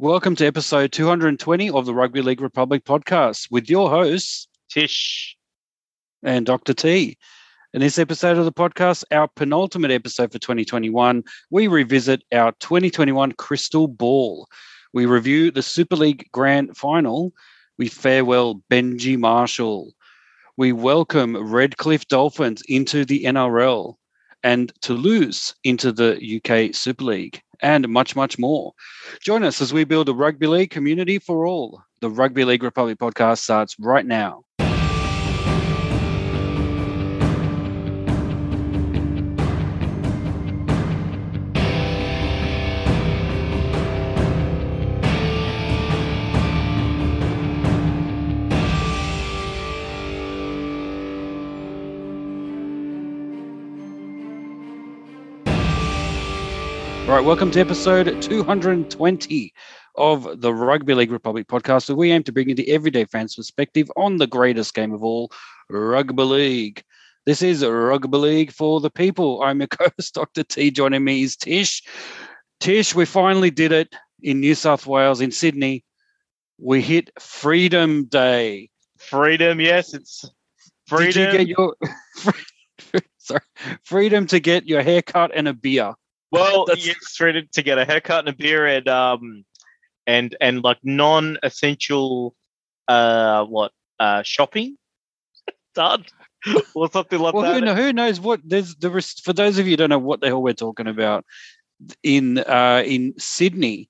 Welcome to episode 220 of the Rugby League Republic podcast with your hosts, Tish. and Dr. T. In this episode of the podcast, our penultimate episode for 2021, we revisit our 2021 Crystal Ball. We review the Super League Grand Final. We farewell Benji Marshall. We welcome Redcliffe Dolphins into the NRL and Toulouse into the UK Super League, and much, much more. Join us as we build a rugby league community for all. The Rugby League Republic podcast starts right now. All right, welcome to episode 220 of the Rugby League Republic podcast, where we aim to bring you the everyday fans' perspective on the greatest game of all, rugby league. This is Rugby League for the people. I'm your co-host, Dr. T. Joining me is Tish. Tish, we finally did it in New South Wales, in Sydney. We hit Freedom Day. Freedom, yes, it's freedom. Did you get your sorry freedom to get your haircut and a beer? Well, That's- yes, freedom to get a haircut and a beer and um and and like non-essential uh what uh shopping done or something like well, who, that. kno- who knows what there's the res- for those of you who don't know what the hell we're talking about in uh in Sydney,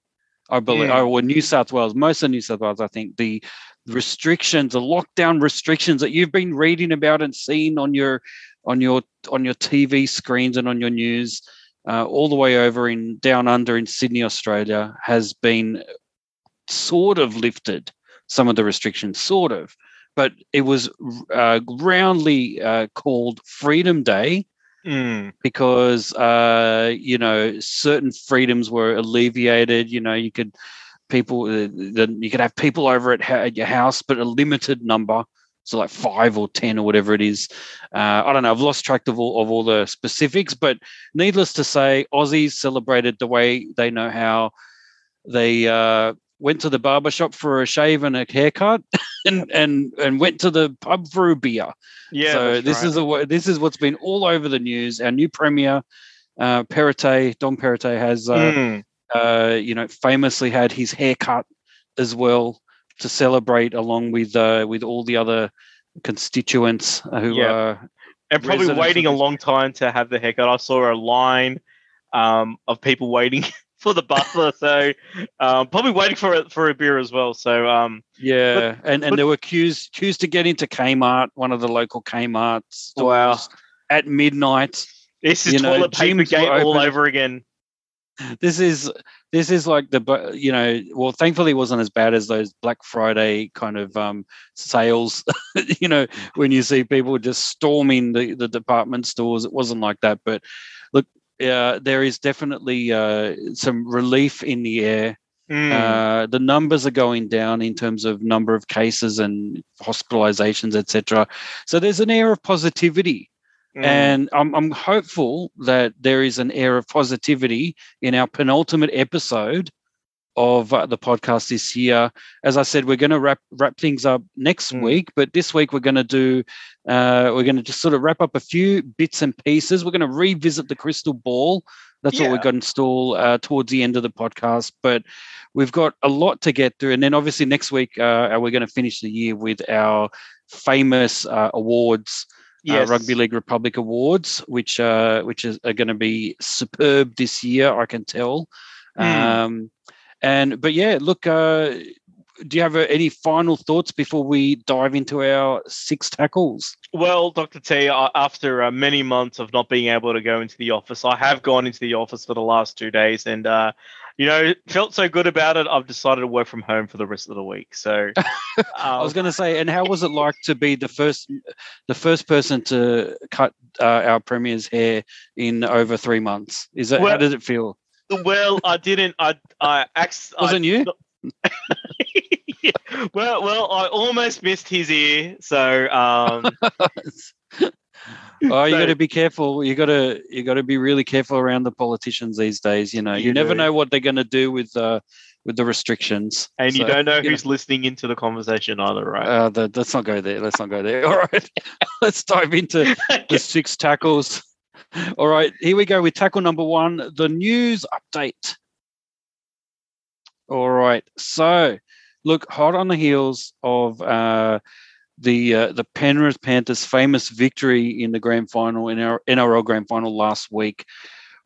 I believe, Mm. or New South Wales, most of New South Wales, I think the restrictions, the lockdown restrictions that you've been reading about and seen on your on your on your TV screens and on your news, uh, all the way over in down under in Sydney, Australia, has been sort of lifted. Some of the restrictions, sort of but it was uh, roundly uh, called Freedom Day Mm, because uh, you know certain freedoms were alleviated. You know, you could people uh, you could have people over at your house, but a limited number. So like five or ten or whatever it is. Uh, I don't know. I've lost track of all of all the specifics, but needless to say, Aussies celebrated the way they know how. They uh, went to the barber shop for a shave and a haircut, and and and went to the pub for a beer yeah. so this right. is a this is what's been all over the news. Our new premier, uh, Dom Perrottet, has uh, Mm, uh, you know famously had his hair cut as well to celebrate along with uh, with all the other constituents who Yeah. uh, and probably waiting a long time to have the haircut. I saw a line um of people waiting for the butler, so um probably waiting for a, for a beer as well. So um yeah, and and but- there were queues queues to get into Kmart, one of the local Kmart stores Wow. at midnight. this is You know, toilet paper gate all over again. this is this is like the you know well thankfully it wasn't as bad as those black friday kind of um sales you know when you see people just storming the, the department stores. It wasn't like that but look uh, there is definitely uh, some relief in the air. Mm, uh, the numbers are going down in terms of number of cases and hospitalizations etc so there's an air of positivity mm. and I'm, I'm hopeful that there is an air of positivity in our penultimate episode of uh, the podcast this year. As I said, we're going to wrap wrap things up next Mm. week, but this week we're going to do uh, we're going to just sort of wrap up a few bits and pieces. We're going to revisit the crystal ball. That's what we've got installed uh, towards the end of the podcast, but we've got a lot to get through. And then obviously next week uh, we're going to finish the year with our famous uh, awards yes. uh, Rugby League Republic Awards, which uh, which is, are going to be superb this year. I can tell. Mm. Um, and but yeah, look. Uh, do you have uh, any final thoughts before we dive into our six tackles? Well, Dr. T, uh, after uh, many months of not being able to go into the office, I have gone into the office for the last two days and, uh, you know, felt so good about it. I've decided to work from home for the rest of the week. So, I was um, going to say, and how was it like to be the first, the first person to cut uh, our premier's hair in over three months? Is that how Well- did it feel? well, I didn't. I, I, ax- I Wasn't you? well, well, I almost missed his ear. So, um, Oh, you So- got to be careful. You got to you got to be really careful around the politicians these days. You know, you, You never do. know what they're going to do with uh, with the restrictions. And you don't know you who's listening into the conversation either, right? Uh, the, let's not go there. Let's not go there. All right, let's dive into the six tackles. All right, here we go with tackle number one, the news update. All right, so look, hot on the heels of uh, the uh, the Penrith Panthers' famous victory in the grand final in our NRL grand final last week,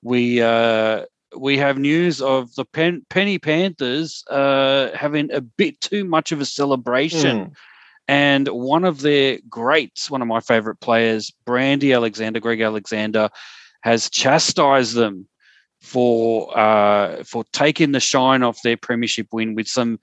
we uh, we have news of the Pen- Penny Panthers uh, having a bit too much of a celebration. Mm. And one of their greats, one of my favorite players, Brandy Alexander, Greg Alexander, has chastised them for uh, for taking the shine off their premiership win with some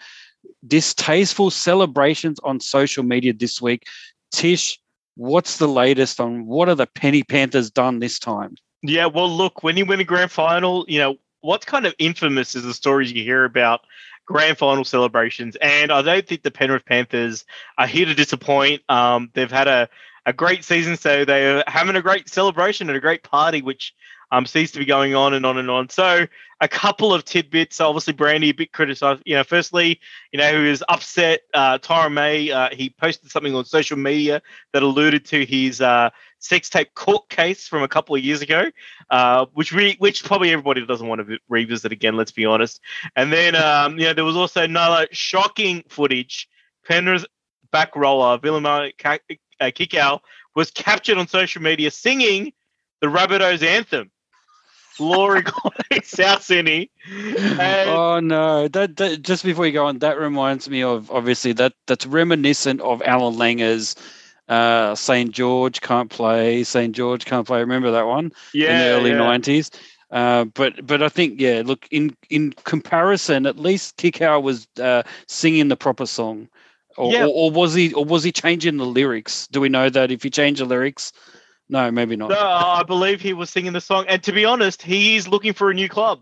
distasteful celebrations on social media this week. Tish, what's the latest on what are the Penny Panthers done this time? Yeah, well, look, when you win a grand final, you know, what's kind of infamous is the stories you hear about grand final celebrations. And I don't think the Penrith Panthers are here to disappoint. Um, they've had a, a great season, so they're having a great celebration and a great party, which um, seems to be going on and on and on. So a couple of tidbits. Obviously, Brandy a bit criticised. You know, firstly, you know, he was upset. Uh, Tyrone May, uh, he posted something on social media that alluded to his uh, sex tape court case from a couple of years ago, uh, which we, which probably everybody doesn't want to revisit again. Let's be honest. And then, um, you know, there was also another shocking footage. Penrith back roller Viliame uh, Kikau was captured on social media singing the Rabbitohs anthem. Glory, glory, South Sydney. And- oh no! That, that just before you go on, that reminds me of obviously that that's reminiscent of Allan Langer's uh, St George can't play, St George can't play. Remember that one yeah, in the early yeah. nineties? Uh, but but I think yeah, look in in comparison, at least Kikau was uh, singing the proper song, or, Yeah. or, or was he or was he changing the lyrics? Do we know that if he changed the lyrics? No, maybe not. No, I believe he was singing the song. And to be honest, he's looking for a new club.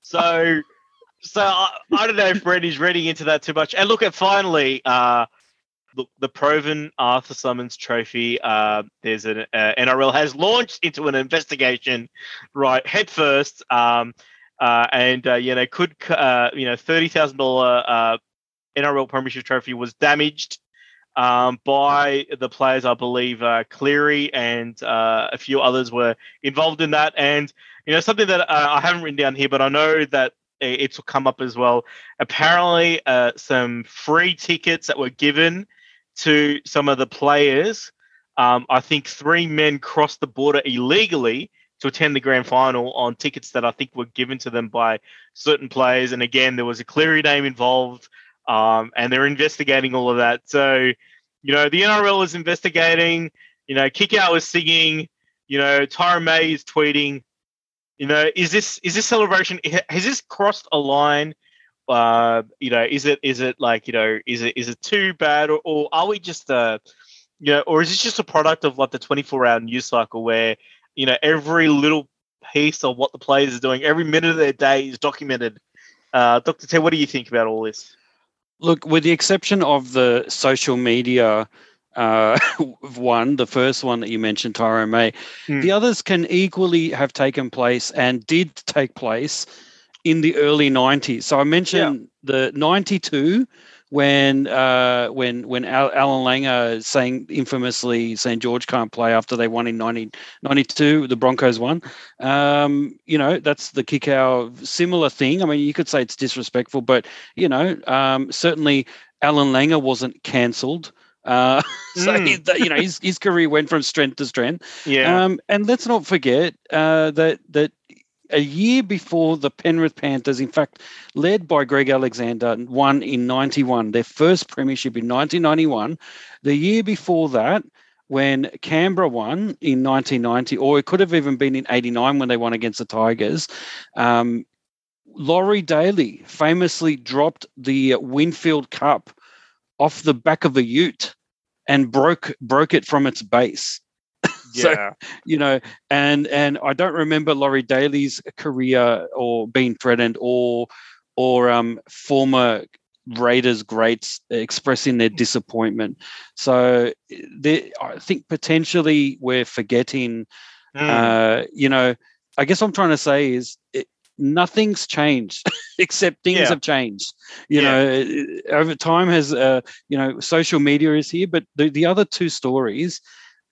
So, so I, I don't know if Brady's reading into that too much. And look at finally, uh, look, the Provan Arthur Summons Trophy. Uh, there's an uh, NRL has launched into an investigation, right, head first. Um, uh, and uh, you know, could uh, you know, thirty thousand dollar uh, NRL Premiership Trophy was damaged um, by the players. I believe uh, Cleary and uh, a few others were involved in that. And you know, something that uh, I haven't written down here, but I know that i- it's come up as well. Apparently, uh, some free tickets that were given to some of the players. Um, I think three men crossed the border illegally to attend the grand final on tickets that I think were given to them by certain players. And again, there was a Cleary name involved um, and they're investigating all of that. So, you know, the NRL is investigating. You know, Kikau was singing. You know, Tyrone May is tweeting. You know, is this is this celebration? Has this crossed a line? Uh, you know, is it is it like you know, is it is it too bad, or, or are we just uh, you know, or is this just a product of like the twenty four hour news cycle where you know every little piece of what the players are doing, every minute of their day is documented. Uh, Dr. T, what do you think about all this? Look, with the exception of the social media uh, one, the first one that you mentioned, Tyrone May, Hmm. the others can equally have taken place and did take place in the early 90s. So I mentioned the 92 when uh, when when Al- Allan Langer saying infamously St George can't play after they won in 1992, the Broncos won. Um, you know, that's the Kikau similar thing. I mean, you could say it's disrespectful, but you know, um, certainly Allan Langer wasn't cancelled. Uh, so Mm. he- you know his, his career went from strength to strength. Yeah. Um, and let's not forget uh, that that a year before the Penrith Panthers, in fact, led by Greg Alexander, won in '91, their first premiership in 1991. The year before that, when Canberra won in 1990, or it could have even been in '89 when they won against the Tigers. Um, Laurie Daley famously dropped the Winfield Cup off the back of a Ute and broke broke it from its base so- yeah. you know, and and I don't remember Laurie Daley's career or being threatened or or um, former Raiders greats expressing their disappointment. So there, I think potentially we're forgetting. Mm. Uh, you know, I guess what I'm trying to say is. It, nothing's changed except things Yeah. have changed. You Yeah. know, over time has uh, you know social media is here, but the, the other two stories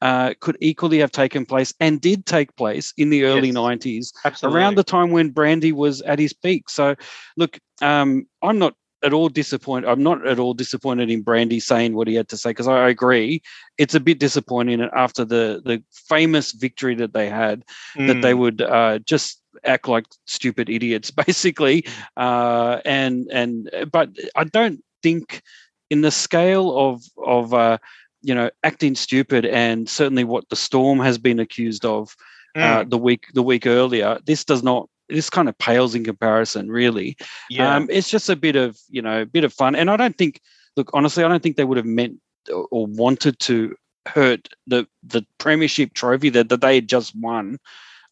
uh, could equally have taken place and did take place in the early Yes. 90s Absolutely. around the time when Brandy was at his peak. So, look, um, I'm not at all disappointed. I'm not at all disappointed in Brandy saying what he had to say because I agree. It's a bit disappointing after the the famous victory that they had that they Mm. would uh, just act like stupid idiots, basically. Uh, and and but I don't think in the scale of of uh, you know acting stupid and certainly what the storm has been accused of uh, Mm. the week the week earlier. This does not. This kind of pales in comparison, really. yeah. Um, it's just a bit of you know, a bit of fun, and I don't think. Look, honestly, I don't think they would have meant or, or wanted to hurt the the premiership trophy that, that they had just won.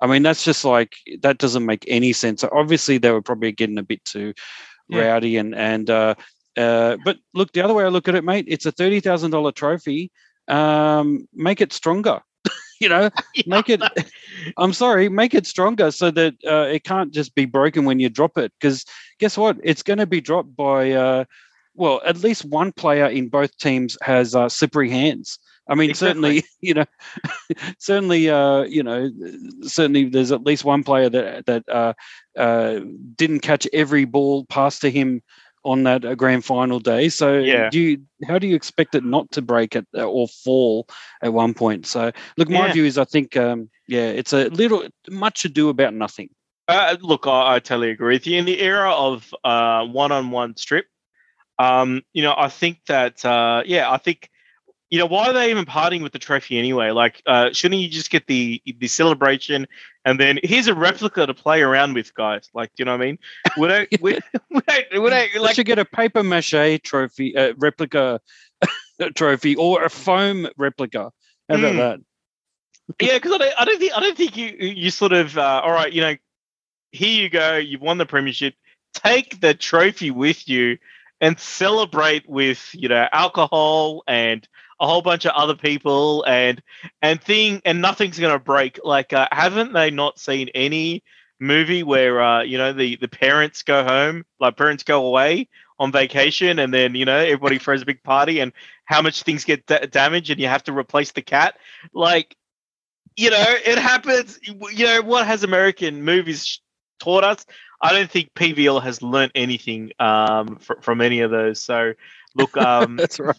I mean, that's just like that doesn't make any sense. Obviously, they were probably getting a bit too Yeah. rowdy, and and uh, uh, but look, the other way I look at it, mate, it's a thirty thousand dollar trophy. Um, make it stronger. you know, make it. I'm sorry, make it stronger so that uh, it can't just be broken when you drop it. Because guess what? It's going to be dropped by. Uh, well, at least one player in both teams has uh, slippery hands. I mean, certainly, you know, certainly, uh, you know, certainly, there's at least one player that that uh, uh, didn't catch every ball passed to him on that uh, grand final day. So, Yeah. do you, how do you expect it not to break it uh, or fall at one point? So, look, my Yeah. view is, I think, um, yeah, it's a little much ado about nothing. Uh, look, I, I totally agree with you. In the era of uh, one-on-one strip, um, you know, I think that uh, yeah, I think you know why are they even parting with the trophy anyway? Like, uh, shouldn't you just get the the celebration and then here's a replica to play around with, guys? Like, do you know what I mean? Would I, would, would I, would I, Like, like, should get a paper mache trophy, uh, replica trophy, or a foam replica. How about Mm. that? Yeah, because I don't, I don't think I don't think you you sort of uh, all right. You know, here you go. You've won the premiership. Take the trophy with you and celebrate with you know alcohol and a whole bunch of other people and and thing and nothing's gonna break. Like, uh, haven't they not seen any movie where uh, you know the the parents go home, like parents go away on vacation, and then you know everybody throws a big party and how much things get da- damaged and you have to replace the cat like you know, it happens. You know, what has American movies taught us? I don't think PVL has learnt anything um, fr- from any of those. So, look, um, That's right.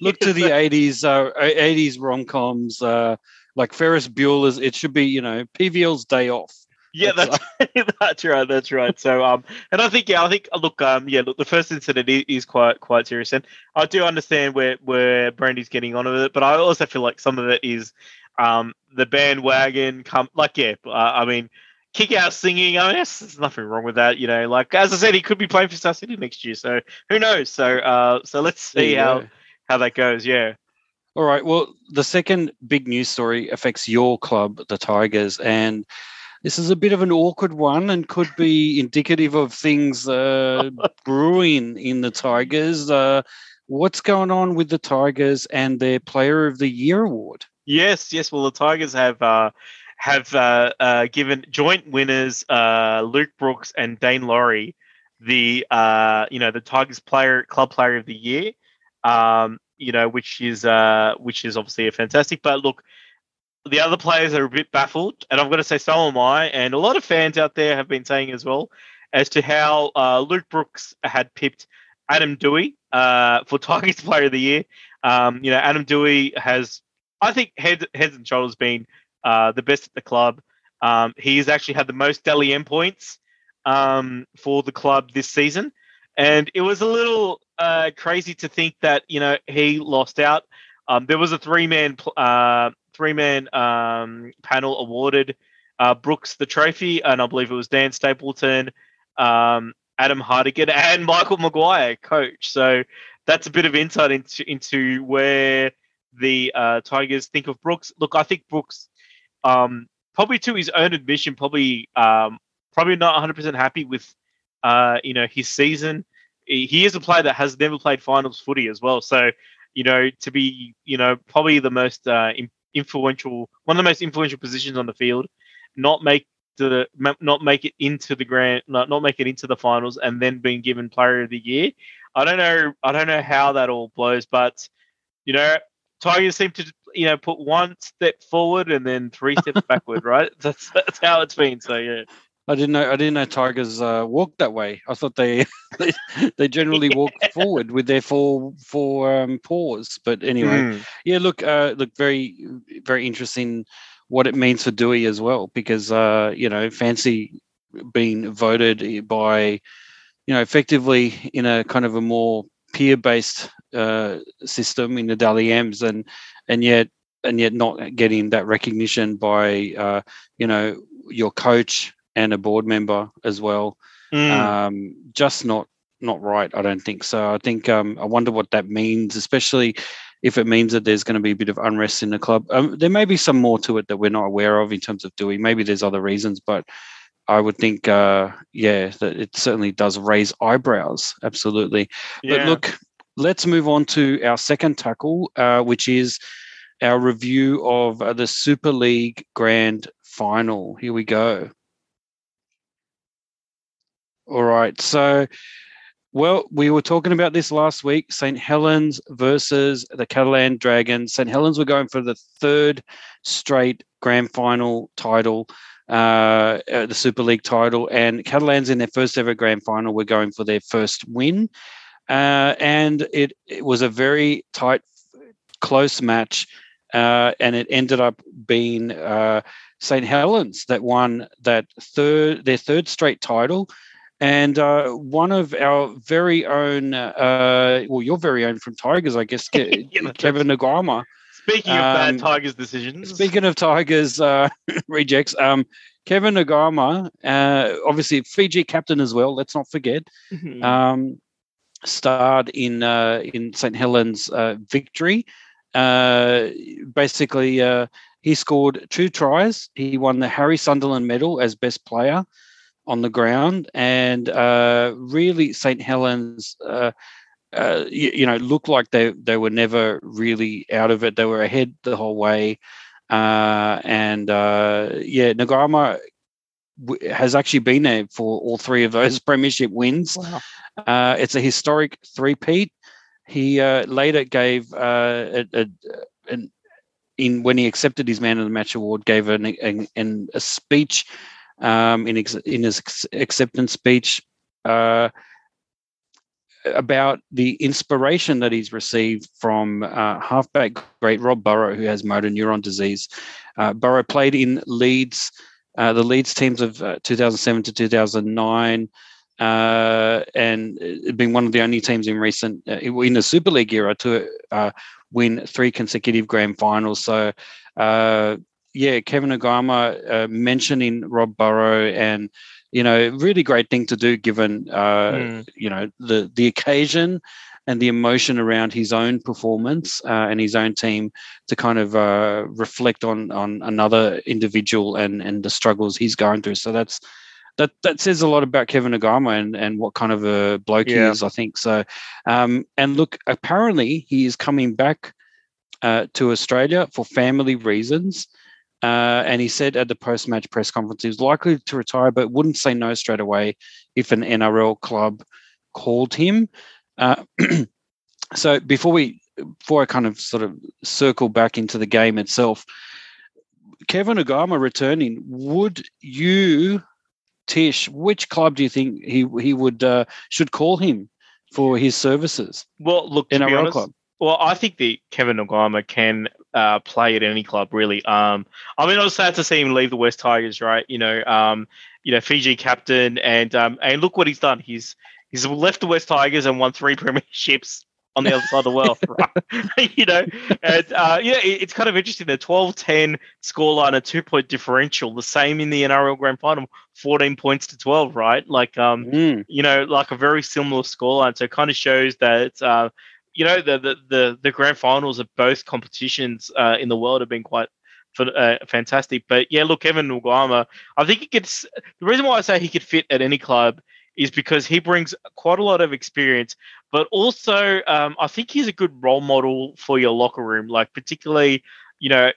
Look to the '80s, uh, '80s rom coms, uh, like Ferris Bueller's. It should be, you know, PVL's Day Off. yeah, That's that's that's right, that's right. So, um, and I think, yeah, I think, look, um, yeah, look, the first incident i- is quite quite serious, and I do understand where where Brandy's getting on with it, but I also feel like some of it is, um, the bandwagon come, like, yeah, uh, I mean. Kikau singing. I mean, there's, nothing wrong with that, you know. Like as I said, he could be playing for Star City next year, so who knows? So, uh, so let's see you how how that goes. Yeah. All right. Well, the second big news story affects your club, the Tigers, and this is a bit of an awkward one and could be indicative of things uh, brewing in the Tigers. Uh, what's going on with the Tigers and their Player of the Year award? Yes, yes. Well, the Tigers have uh, have uh, uh, given joint winners uh, Luke Brooks and Daine Laurie the uh, you know the Tigers player club player of the year. Um, you know, which is uh, which is obviously a fantastic. But look, the other players are a bit baffled, and I'm going to say so am I, and a lot of fans out there have been saying as well as to how uh, Luke Brooks had pipped Adam Doueihi for Tigers Player of the Year. Um, you know, Adam Doueihi has, I think, head, heads and shoulders been uh, the best at the club. Um, he's actually had the most Dally M points um, for the club this season, and it was a little uh, crazy to think that you know he lost out. Um, there was a three-man pl- uh, three-man um, panel awarded uh, Brooks the trophy, and I believe it was Dan Stapleton, um, Adam Hardigan, and Michael Maguire, coach. So that's a bit of insight into into where the uh, Tigers think of Brooks. Look, I think Brooks, um, probably to his own admission, probably um, probably not 100 percent happy with uh, you know his season. He he is a player that has never played finals footy as well. So you know to be you know probably the most uh, influential one of the most influential positions on the field, not make the not make it into the grand, not, not make it into the finals, and then being given Player of the Year. I don't know. I don't know how that all blows, but you know, Tigers seem to you know put one step forward and then three steps backward. Right? That's that's how it's been. So yeah. I didn't know. I didn't know tigers uh, walk that way. I thought they they, they generally walk forward with their four four um, paws. But anyway, mm. yeah. Look, uh, look, very very interesting what it means for Doueihi as well, because uh, you know, fancy being voted by, you know, effectively in a kind of a more peer based uh, system in the Dally M's, and and yet and yet not getting that recognition by uh, you know your coach and a board member as well. Mm. Um, just not not right. I don't think so. I think um, I wonder what that means, especially if it means that there's going to be a bit of unrest in the club. Um, there may be some more to it that we're not aware of in terms of doing. Maybe there's other reasons, but I would think, uh, yeah, that it certainly does raise eyebrows. Absolutely. Yeah. But look, let's move on to our second tackle, uh, which is our review of uh, the Super League Grand Final. Here we go. All right. So, well, we were talking about this last week St. Helens versus the Catalan Dragons. St. Helens were going for the third straight grand final title, uh, uh, the Super League title, and Catalans in their first ever grand final were going for their first win. Uh, and it, it was a very tight, close match. Uh, and it ended up being uh, St. Helens that won that third their third straight title. And uh, one of our very own, uh, well, your very own from Tigers, I guess, yeah, Kevin Naiqama. Speaking of um, bad Tigers decisions. Speaking of Tigers uh, rejects, um, Kevin Naiqama, uh, obviously Fiji captain as well, let's not forget, mm-hmm. um, starred in uh, in St. Helens' uh, victory. basically, he scored two tries. He won the Harry Sunderland medal as best player on the ground, and uh, really St Helens, uh, uh, you, you, know, looked like they they were never really out of it. They were ahead the whole way, uh, and uh, yeah, Naiqama w- has actually been there for all three of those premiership wins. Wow. Uh, it's a historic three-peat. He later gave a, a, an in when he accepted his man of the match award, gave an, an, an a speech um, in, ex- in his acceptance speech uh, about the inspiration that he's received from uh, halfback great Rob Burrow, who has motor neuron disease. Uh, Burrow played in Leeds, uh, the Leeds teams of uh, 2007 to 2009. Uh, and been one of the only teams in recent in the Super League era to win three consecutive grand finals. So yeah, Kevin uh, mentioning Rob Burrow and you know really great thing to do given uh, mm. you know the the occasion and the emotion around his own performance uh, and his own team to kind of uh, reflect on on another individual and and the struggles he's going through. So that's that that says a lot about Kevin Naiqama and and what kind of a bloke yeah. he is. I think so. Um, and look, apparently he is coming back uh, to Australia for family reasons. Uh, and he said at the post match press conference he was likely to retire, but wouldn't say no straight away if an NRL club called him. Uh, so before we, before I kind of sort of circle back into the game itself, Kevin Naiqama returning, would you, Tish, which club do you think he he would uh, should call him for his services? Well, look, in NRL honest, club. Well, I think that Kevin Naiqama can uh, play at any club really. Um, I mean, I was sad to see him leave the West Tigers, right? You know, um, you know, Fiji captain, and um, and look what he's done. He's he's left the West Tigers and won three premierships on the other side of the world, right? you know, and uh, yeah, it, it's kind of interesting. The 12-10 scoreline, a two-point differential, the same in the NRL Grand Final, 14 points to 12, right? Like, um, mm. you know, like a very similar scoreline. So it kind of shows that uh, you know the, the the the grand finals of both competitions uh, in the world have been quite uh, fantastic. But yeah, look, Kevin Naiqama, I think he gets the reason why I say he could fit at any club is because he brings quite a lot of experience, but also um, I think he's a good role model for your locker room. Like particularly, you know,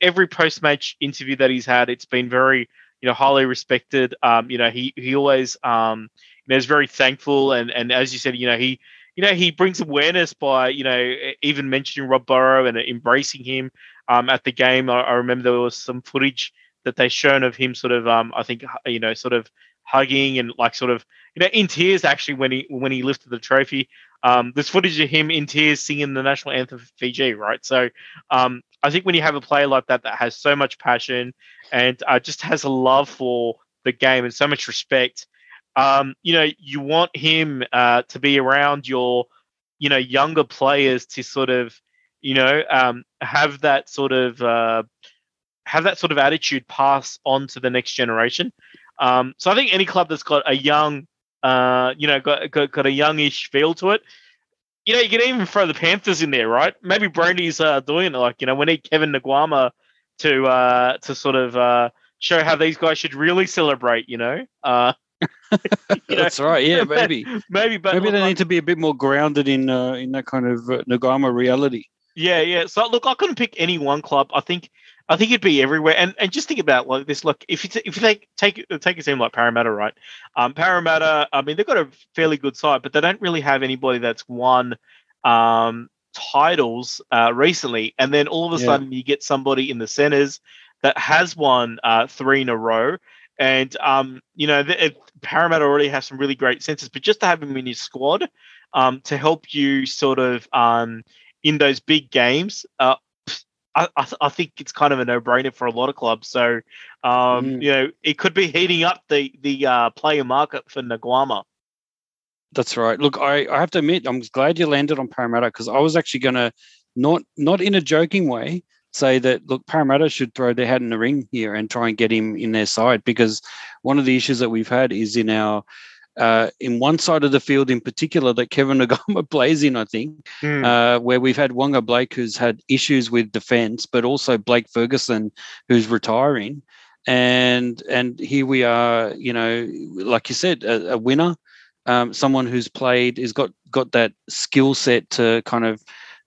every post match interview that he's had, it's been very you know, highly respected. Um, you know, he he always um, you know, is very thankful, and and as you said, you know, he you know he brings awareness by you know even mentioning Rob Burrow and embracing him um, at the game. I, I remember there was some footage that they shown of him sort of um, I think you know sort of hugging and like sort of you know in tears actually when he when he lifted the trophy. Um, there's footage of him in tears singing the national anthem for Fiji, right? So um, I think when you have a player like that that has so much passion and uh, just has a love for the game and so much respect, um, you know, you want him uh, to be around your, you know, younger players to sort of, you know, um, have that sort of uh, have that sort of attitude pass on to the next generation. Um, so I think any club that's got a young, uh, you know, got, got, got a youngish feel to it, you know, you can even throw the Panthers in there, right? Maybe Brandy's uh, doing it. Like, you know, we need Kevin Naiqama to uh, to sort of uh, show how these guys should really celebrate. You know. Uh, you know, That's right. Yeah, maybe. maybe, but maybe they need to be a bit more grounded in uh, in that kind of uh, Naiqama reality. Yeah, yeah. So look, I couldn't pick any one club. I think I think it'd be everywhere. And and just think about like this. Look, if you t- if you take take take a team like Parramatta, right? Um, Parramatta. I mean, they've got a fairly good side, but they don't really have anybody that's won um titles uh, recently. And then all of a yeah. sudden, you get somebody in the centers that has won uh, three in a row. And um, you know, the, Parramatta already has some really great centers, but just to have him in your squad um, to help you sort of um, in those big games, uh, I, I, think it's kind of a no-brainer for a lot of clubs. So, um, mm. you know, it could be heating up the the uh, player market for Naiqama. That's right. Look, I, I have to admit, I'm glad you landed on Parramatta because I was actually going to, not not in a joking way, say that look, Parramatta should throw their hat in the ring here and try and get him in their side because one of the issues that we've had is in our uh, in one side of the field in particular that Kevin Naiqama plays in, I think, mm. uh, where we've had Waqa Blake who's had issues with defence, but also Blake Ferguson who's retiring, and and here we are, you know, like you said, a, a winner, um, someone who's played, has got got that skill set to kind of.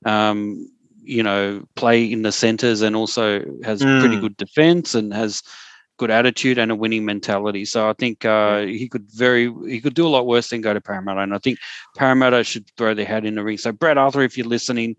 Um, you know, play in the centres and also has mm. pretty good defence and has good attitude and a winning mentality. So I think uh, he could very he could do a lot worse than go to Parramatta. And I think Parramatta should throw their hat in the ring. So Brad Arthur, if you're listening,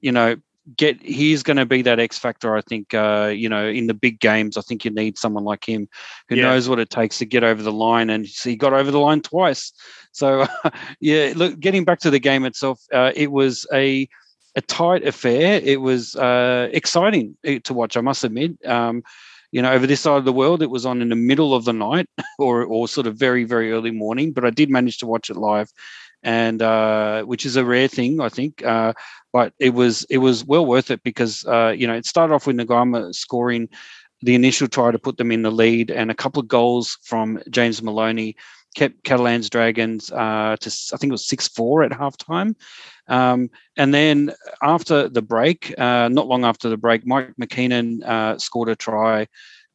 you know, get he's going to be that X factor. I think uh, you know in the big games. I think you need someone like him who yeah. knows what it takes to get over the line, and he got over the line twice. So yeah, look, getting back to the game itself, uh, it was a a tight affair. It was uh, exciting eh, to watch. I must admit. Um, you know, over this side of the world, it was on in the middle of the night or, or sort of very, very early morning, but I did manage to watch it live and uh, which is a rare thing, I think. Uh, but it was it was well worth it because uh, you know it started off with Naiqama scoring the initial try to put them in the lead, and a couple of goals from James Maloney kept Catalans Dragons uh, to I think it was six four at halftime. Um, and then after the break, uh, not long after the break, Mike McMeeken uh, scored a try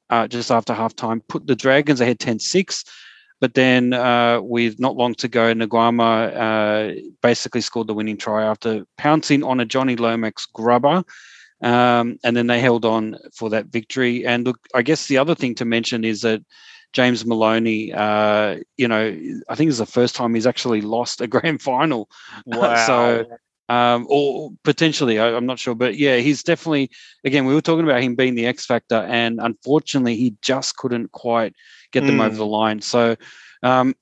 uh, just after halftime, put the Dragons ahead 10 6. But then, uh, with not long to go, Naiqama uh, basically scored the winning try after pouncing on a Jonny Lomax grubber. Um, and then they held on for that victory. And look, I guess the other thing to mention is that James Maloney, uh, you know, I think it's the first time he's actually lost a grand final. Wow. so, um, or potentially, I, am not sure, but yeah, he's definitely. Again, we were talking about him being the X factor, and unfortunately, he just couldn't quite get them mm. over the line. So, um,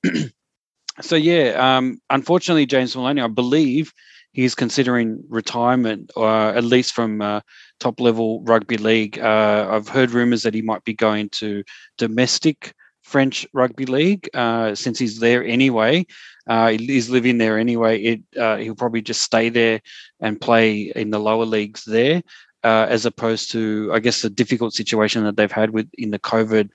so yeah, um, unfortunately, James Maloney, I believe he's considering retirement, uh, at least from uh, top level rugby league. Uh, I've heard rumours that he might be going to domestic French rugby league uh, since he's there anyway. Uh, he's living there anyway. It, uh, he'll probably just stay there and play in the lower leagues there, uh, as opposed to, I guess, the difficult situation that they've had with in the COVID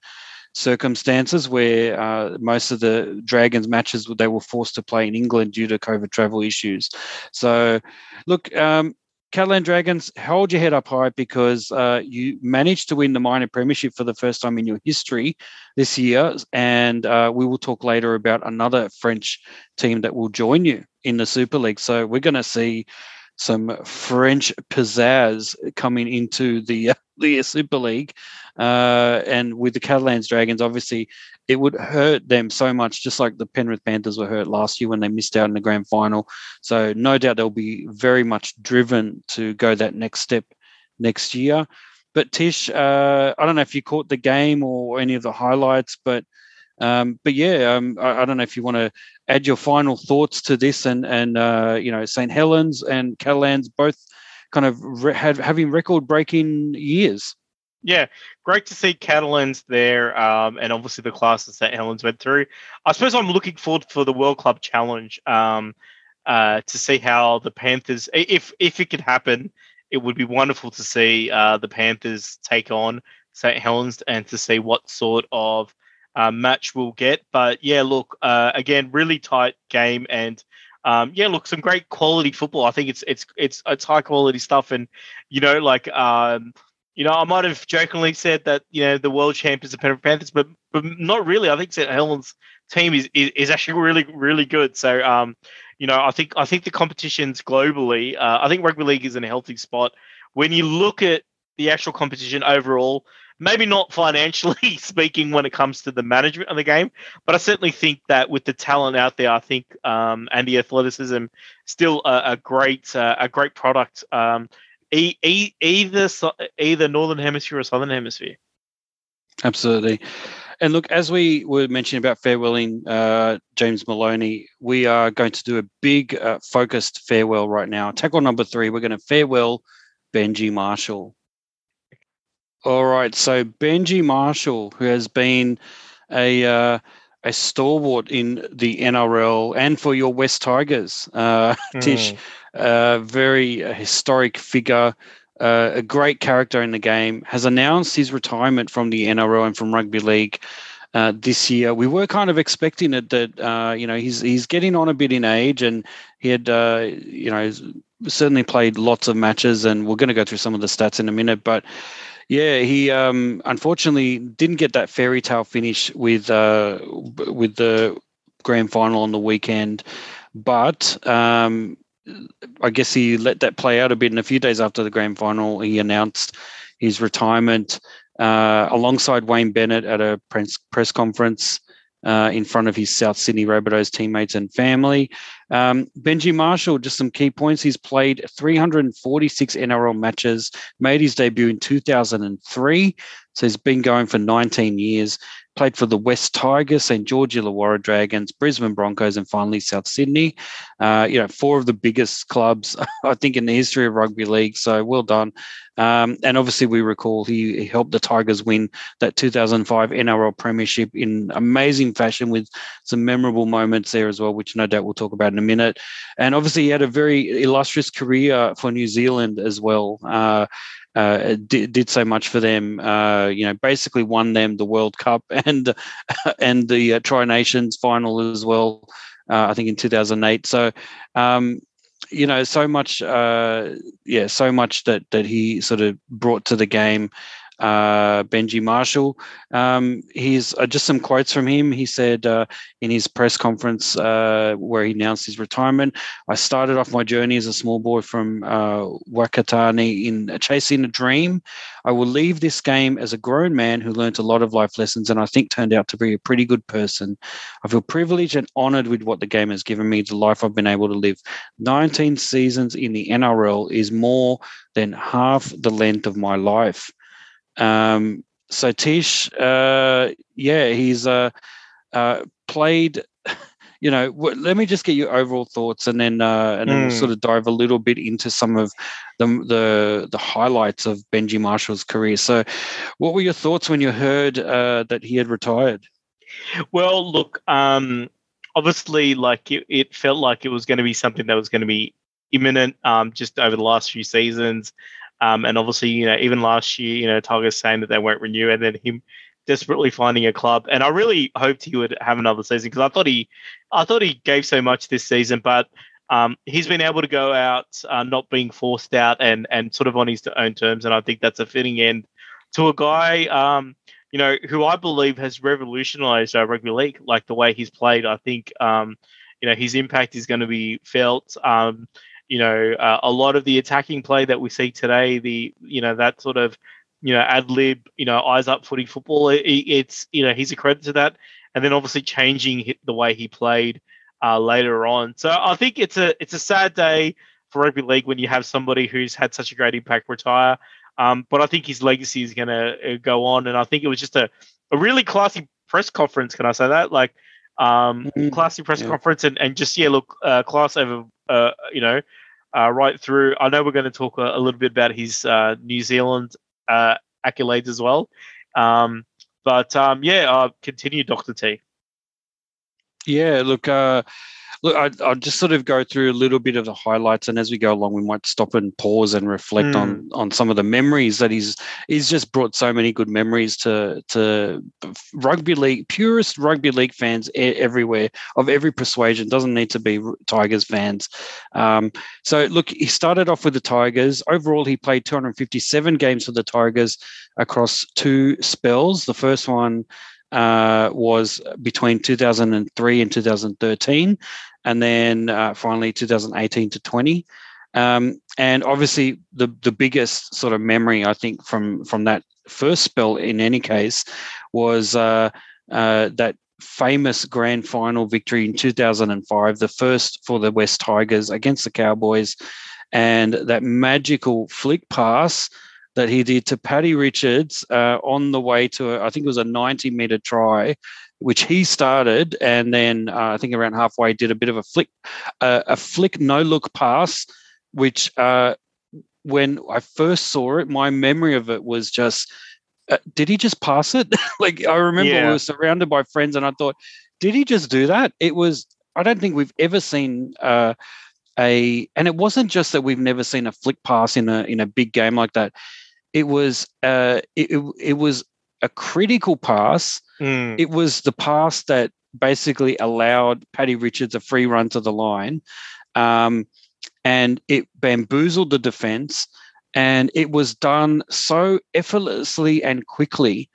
circumstances where uh, most of the Dragons matches they were forced to play in England due to COVID travel issues. So, look, um, Catalan Dragons, hold your head up high because uh, you managed to win the minor premiership for the first time in your history this year. And uh, we will talk later about another French team that will join you in the Super League. So we're going to see some French pizzazz coming into the the Super League, uh, and with the Catalans Dragons, obviously it would hurt them so much, just like the Penrith Panthers were hurt last year when they missed out in the grand final. So no doubt they'll be very much driven to go that next step next year. But Tish, uh, I don't know if you caught the game or any of the highlights, but um, but yeah, um, I, I, don't know if you want to add your final thoughts to this, and and uh, you know St Helens and Catalans both kind of re- had, having record-breaking years. Yeah, great to see Catalans there, um, and obviously the classes St Helens went through. I suppose I'm looking forward for the World Club Challenge um, uh, to see how the Panthers, if if it could happen, it would be wonderful to see uh, the Panthers take on St Helens and to see what sort of uh, match we'll get. But yeah, look, uh, again, really tight game, and um, yeah, look, some great quality football. I think it's it's it's it's high quality stuff, and you know, like um, you know, I might have jokingly said that you know the world champions are Penrith Panthers, but but not really. I think St Helens team is, is, is actually really really good. So um, you know, I think I think the competitions globally, uh, I think rugby league is in a healthy spot. When you look at the actual competition overall, maybe not financially speaking when it comes to the management of the game, but I certainly think that with the talent out there, I think um, and the athleticism, still a, a great uh, a great product. Um, e- e- either either northern hemisphere or southern hemisphere. Absolutely. And look, as we were mentioning about farewelling uh, James Maloney, we are going to do a big uh, focused farewell right now. Tackle number three, we're going to farewell Benji Marshall. All right. So Benji Marshall, who has been a uh, a stalwart in the NRL and for your West Tigers, uh, mm. Tish, a very historic figure, uh, a great character in the game, has announced his retirement from the NRL and from rugby league. Uh, this year. We were kind of expecting it that uh, you know he's he's getting on a bit in age, and he had uh, you know certainly played lots of matches, and we're going to go through some of the stats in a minute. But yeah, he um, unfortunately didn't get that fairy tale finish with uh, with the grand final on the weekend, but um, I guess he let that play out a bit. And a few days after the grand final, he announced his retirement uh, alongside Wayne Bennett at a press press conference uh, in front of his South Sydney Rabbitohs teammates and family. Um, Benji Marshall, just some key points. He's played 346 NRL matches, made his debut in 2003. So he's been going for 19 years. Played for the West Tigers, St George Illawarra Dragons, Brisbane Broncos, and finally South Sydney. Uh, you know, four of the biggest clubs, I think, in the history of rugby league. So well done. Um, and obviously, we recall he, he, helped the Tigers win that 2005 NRL Premiership in amazing fashion with some memorable moments there as well, which no doubt we'll talk about in a minute. And obviously, he had a very illustrious career for New Zealand as well. Uh, uh, did, did so much for them. Uh, you know, basically won them the World Cup and and the uh, Tri Nations final as well. Uh, I think in 2008. So, um, you know, so much, uh, yeah, so much that that he sort of brought to the game uh, Benji Marshall. Um, he's uh, just some quotes from him. He said uh, in his press conference uh, where he announced his retirement, I started off my journey as a small boy from uh, Whakatane in chasing a dream. I will leave this game as a grown man who learned a lot of life lessons and I think turned out to be a pretty good person. I feel privileged and honored with what the game has given me, the life I've been able to live. 19 seasons in the NRL is more than half the length of my life. Um, so Tish, uh, yeah, he's uh, uh, played. You know, w- let me just get your overall thoughts, and then uh, and then mm. we'll sort of dive a little bit into some of the, the the highlights of Benji Marshall's career. So, what were your thoughts when you heard uh, that he had retired? Well, look, um, obviously, like it, it felt like it was going to be something that was going to be imminent. Um, just over the last few seasons, um, and obviously, you know, even last year, you know, Tigers saying that they won't renew, and then him desperately finding a club. And I really hoped he would have another season because I thought he, I thought he gave so much this season, but um, he's been able to go out, uh, not being forced out, and and sort of on his own terms. And I think that's a fitting end to a guy, um, you know, who I believe has revolutionised uh, rugby league, like the way he's played. I think, um, you know, his impact is going to be felt. Um, you know, uh, a lot of the attacking play that we see today, the you know that sort of you know ad lib, you know, eyes up footy football. It, it's you know he's a credit to that, and then obviously changing the way he played uh, later on. So I think it's a it's a sad day for rugby league when you have somebody who's had such a great impact retire. Um, but I think his legacy is going to uh, go on, and I think it was just a, a really classy press conference. Can I say that? Like, um, mm-hmm. classy press yeah. conference, and, and just yeah, look, uh, class over, uh, you know, uh, right through. I know we're going to talk a, a, little bit about his uh, New Zealand uh, accolades as well, um, but um, yeah, uh, continue, Doctor T. Yeah, look, uh, look, I, will just sort of go through a little bit of the highlights, and as we go along, we might stop and pause and reflect mm. on hmm. on some of the memories that he's he's just brought so many good memories to to rugby league purest rugby league fans everywhere of every persuasion. Doesn't need to be Tigers fans. Um, so look, he started off with the Tigers. Overall, he played 257 games for the Tigers across two spells. The first one uh, was between 2003 and 2013, and then uh, finally 2018 to 20. Um, and obviously, the the biggest sort of memory I think from from that first spell, in any case, was uh, uh that famous grand final victory in 2005, the first for the West Tigers against the Cowboys, and that magical flick pass that he did to Paddy Richards uh, on the way to, a, I think it was a 90 meter try, which he started, and then uh, I think around halfway did a bit of a flick, uh, a flick no look pass, which uh, when I first saw it, my memory of it was just, uh, did he just pass it? like I remember yeah. we were surrounded by friends, and I thought, did he just do that? It was. I don't think we've ever seen uh, a, and it wasn't just that we've never seen a flick pass in a in a big game like that it was uh, it, it was a critical pass. Mm. It was the pass that basically allowed Paddy Richards a free run to the line, um, and it bamboozled the defense. And it was done so effortlessly and quickly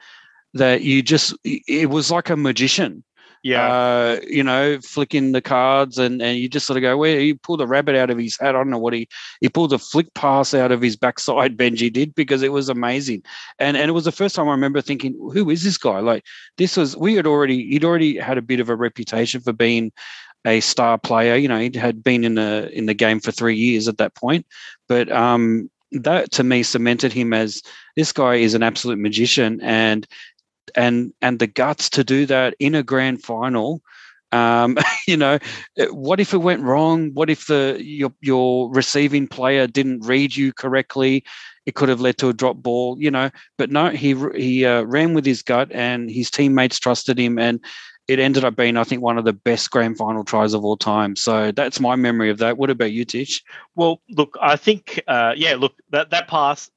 that you just it was like a magician yeah, uh, you know, flicking the cards, and and you just sort of go, where he pulled a rabbit out of his hat. I don't know what he he pulled a flick pass out of his backside. Benji did because it was amazing, and and it was the first time I remember thinking, who is this guy? Like this was we had already he'd already had a bit of a reputation for being a star player. You know, he had been in the in the game for three years at that point, but um, that to me cemented him as this guy is an absolute magician and and and the guts to do that in a grand final um, you know, what if it went wrong? What if the your your receiving player didn't read you correctly? It could have led to a drop ball, you know. But no, he he uh, ran with his gut, and his teammates trusted him, and it ended up being, I think, one of the best grand final tries of all time. So that's my memory of that. What about you, Tish? Well, look, I think, uh, yeah, look, that that pass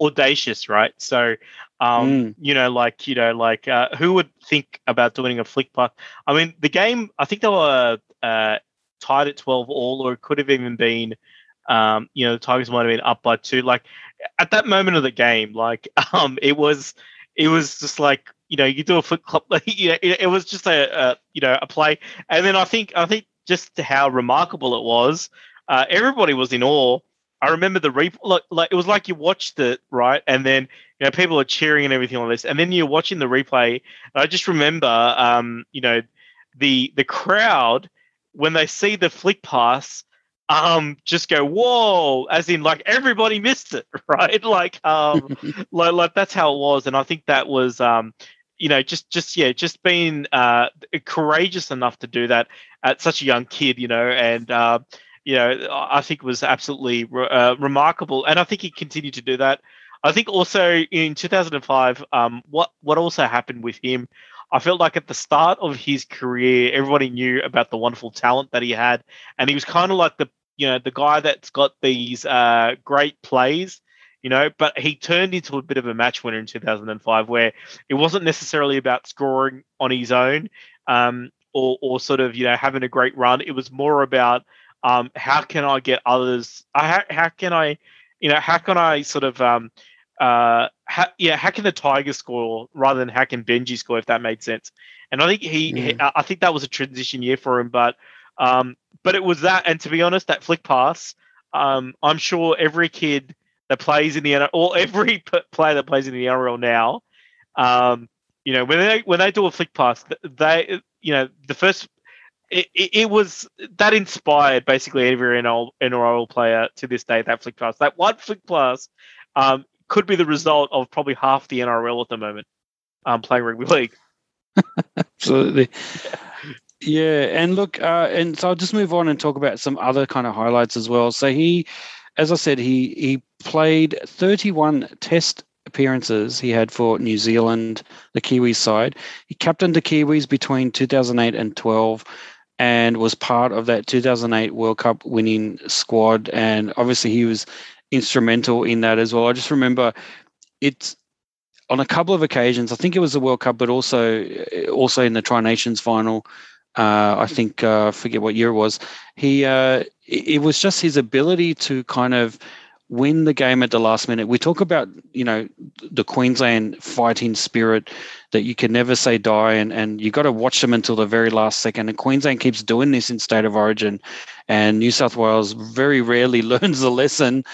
audacious, right? So, um, mm. you know, like you know, like uh, who would think about doing a flick pass? I mean, the game. I think they were uh, tied at twelve all, or it could have even been. Um, you know, the Tigers might have been up by two. Like at that moment of the game, like um, it was, it was just like you know, you do a flick club. you know, it, it was just a, a you know a play, and then I think I think just how remarkable it was. Uh, everybody was in awe I remember the replay. Like, like it was like you watched it right, and then you know people are cheering and everything on this, and then you're watching the replay. I just remember, um, you know, the the crowd when they see the flick pass, um, just go whoa, as in like everybody missed it, right? Like, um, like, like that's how it was, and I think that was, um, you know, just just yeah, just being uh courageous enough to do that at such a young kid, you know, and uh you know, I think was absolutely uh, remarkable, and I think he continued to do that. I think also in 2005, um, what what also happened with him, I felt like at the start of his career, everybody knew about the wonderful talent that he had, and he was kind of like the you know the guy that's got these uh, great plays, you know, but he turned into a bit of a match winner in 2005, where it wasn't necessarily about scoring on his own, um, or or sort of you know having a great run. It was more about um, how can I get others? How, how can I, you know, how can I sort of, um, uh, how, yeah, how can the Tiger score rather than how can Benji score if that made sense? And I think he, mm. he I think that was a transition year for him, but, um, but it was that, and to be honest, that flick pass, um, I'm sure every kid that plays in the NRL, or every player that plays in the NRL now, um, you know, when they when they do a flick pass, they, you know, the first, it, it, was that inspired basically every NRL, NRL player to this day. That flick pass, that one flick pass, um, could be the result of probably half the NRL at the moment, um, playing rugby league. Absolutely. Yeah, and look, uh, and so I'll just move on and talk about some other kind of highlights as well. So he, as I said, he he played 31 Test appearances he had for New Zealand, the Kiwis side. He captained the Kiwis between 2008 and 12 and was part of that 2008 World Cup winning squad. And obviously, he was instrumental in that as well. I just remember it's on a couple of occasions. I think it was the World Cup, but also also in the Tri Nations final. Uh, I think uh, forget what year it was. He uh, it was just his ability to kind of win the game at the last minute. We talk about you know the Queensland fighting spirit that you can never say die, and and you got to watch them until the very last second. And Queensland keeps doing this in state of origin, and New South Wales very rarely learns the lesson.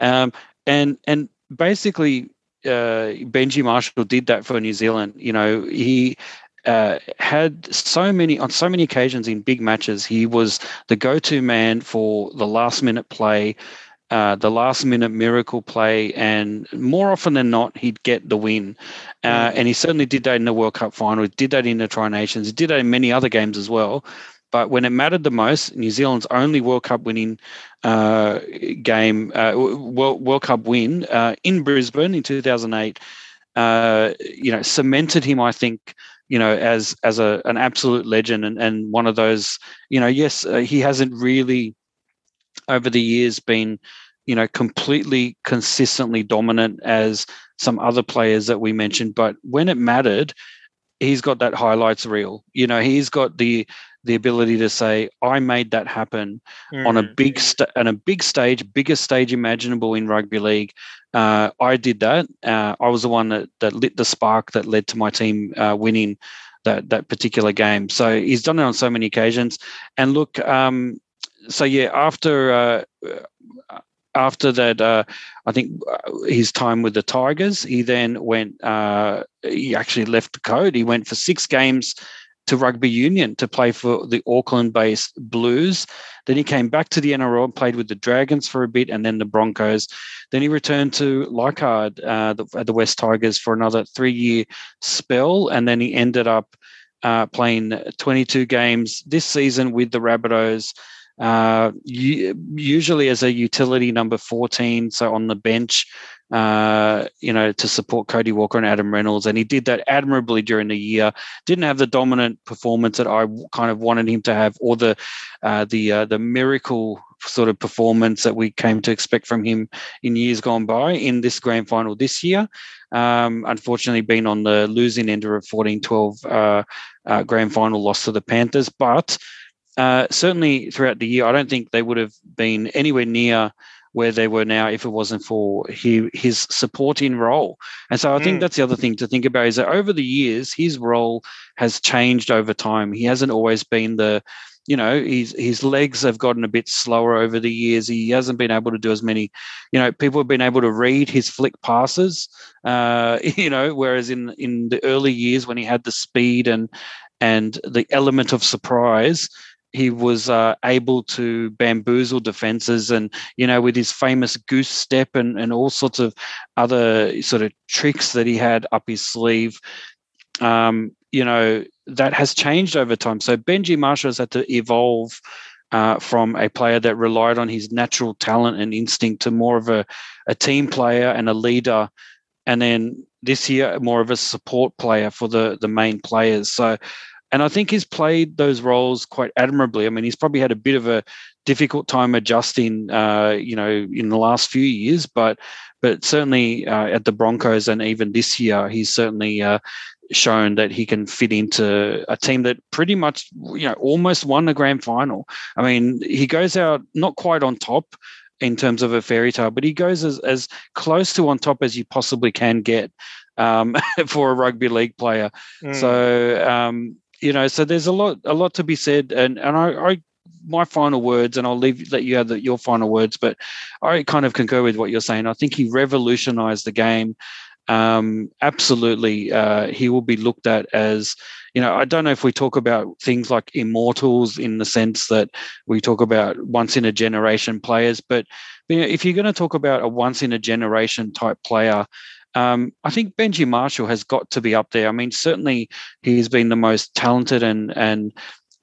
Um, and and basically, uh, Benji Marshall did that for New Zealand. You know, he uh, had so many on so many occasions in big matches. He was the go-to man for the last-minute play, uh, the last-minute miracle play, and more often than not, he'd get the win. Uh, mm. and he certainly did that in the World Cup final. He did that in the Tri Nations. He did that in many other games as well. But when it mattered the most, New Zealand's only World Cup winning uh, game, uh, World, World Cup win uh, in Brisbane in 2008, uh, you know, cemented him, I think, you know, as as a an absolute legend and, and one of those, you know, yes, uh, he hasn't really over the years been, you know, completely consistently dominant as some other players that we mentioned, but when it mattered, he's got that highlights reel. You know, he's got the the ability to say, "I made that happen mm. on a big mm. st- on a big stage, biggest stage imaginable in rugby league." Uh, I did that. Uh, I was the one that, that lit the spark that led to my team uh, winning that that particular game. So he's done it on so many occasions. And look, um, so yeah, after uh, after that, uh, I think uh, his time with the Tigers, he then went. he actually left the code. He went for six games to rugby union to play for the Auckland based Blues. Then he came back to the NRL and played with the Dragons for a bit and then the Broncos. Then he returned to Leichhardt uh, the, the West Tigers for another three year spell. And then he ended up uh, playing 22 games this season with the Rabbitohs. Uh, usually as a utility number 14, so on the bench, uh, you know, to support Cody Walker and Adam Reynolds. And he did that admirably during the year. Didn't have the dominant performance that I kind of wanted him to have, or the uh, the uh, the miracle sort of performance that we came to expect from him in years gone by in this grand final this year. Um, unfortunately, been on the losing end of a 14 12 uh, uh, grand final loss to the Panthers. But uh, certainly throughout the year, I don't think they would have been anywhere near where they were now if it wasn't for he, his supporting role. And so I mm. think that's the other thing to think about is that over the years, his role has changed over time. He hasn't always been the you know his his legs have gotten a bit slower over the years he hasn't been able to do as many you know people have been able to read his flick passes uh you know whereas in in the early years when he had the speed and and the element of surprise he was uh, able to bamboozle defenses and you know with his famous goose step and, and all sorts of other sort of tricks that he had up his sleeve um, you know that has changed over time. So benji marshall has had to evolve uh, from a player that relied on his natural talent and instinct to more of a, a team player and a leader and then this year more of a support player for the the main players. So and I think he's played those roles quite admirably. I mean, he's probably had a bit of a difficult time adjusting, uh, you know, in the last few years, but but certainly uh, at the Broncos and even this year, he's certainly uh, shown that he can fit into a team that pretty much, you know, almost won the grand final. I mean, he goes out not quite on top in terms of a fairy tale, but he goes as, as close to on top as you possibly can get um, for a rugby league player. Mm. So, um, you know, so there's a lot a lot to be said, and and I, I my final words, and I'll leave let you have the, your final words, but I kind of concur with what you're saying. I think he revolutionized the game. Um, absolutely, uh, he will be looked at as you know. I don't know if we talk about things like immortals in the sense that we talk about once in a generation players, but you know, if you're going to talk about a once in a generation type player, um, I think Benji Marshall has got to be up there. I mean, certainly he's been the most talented and and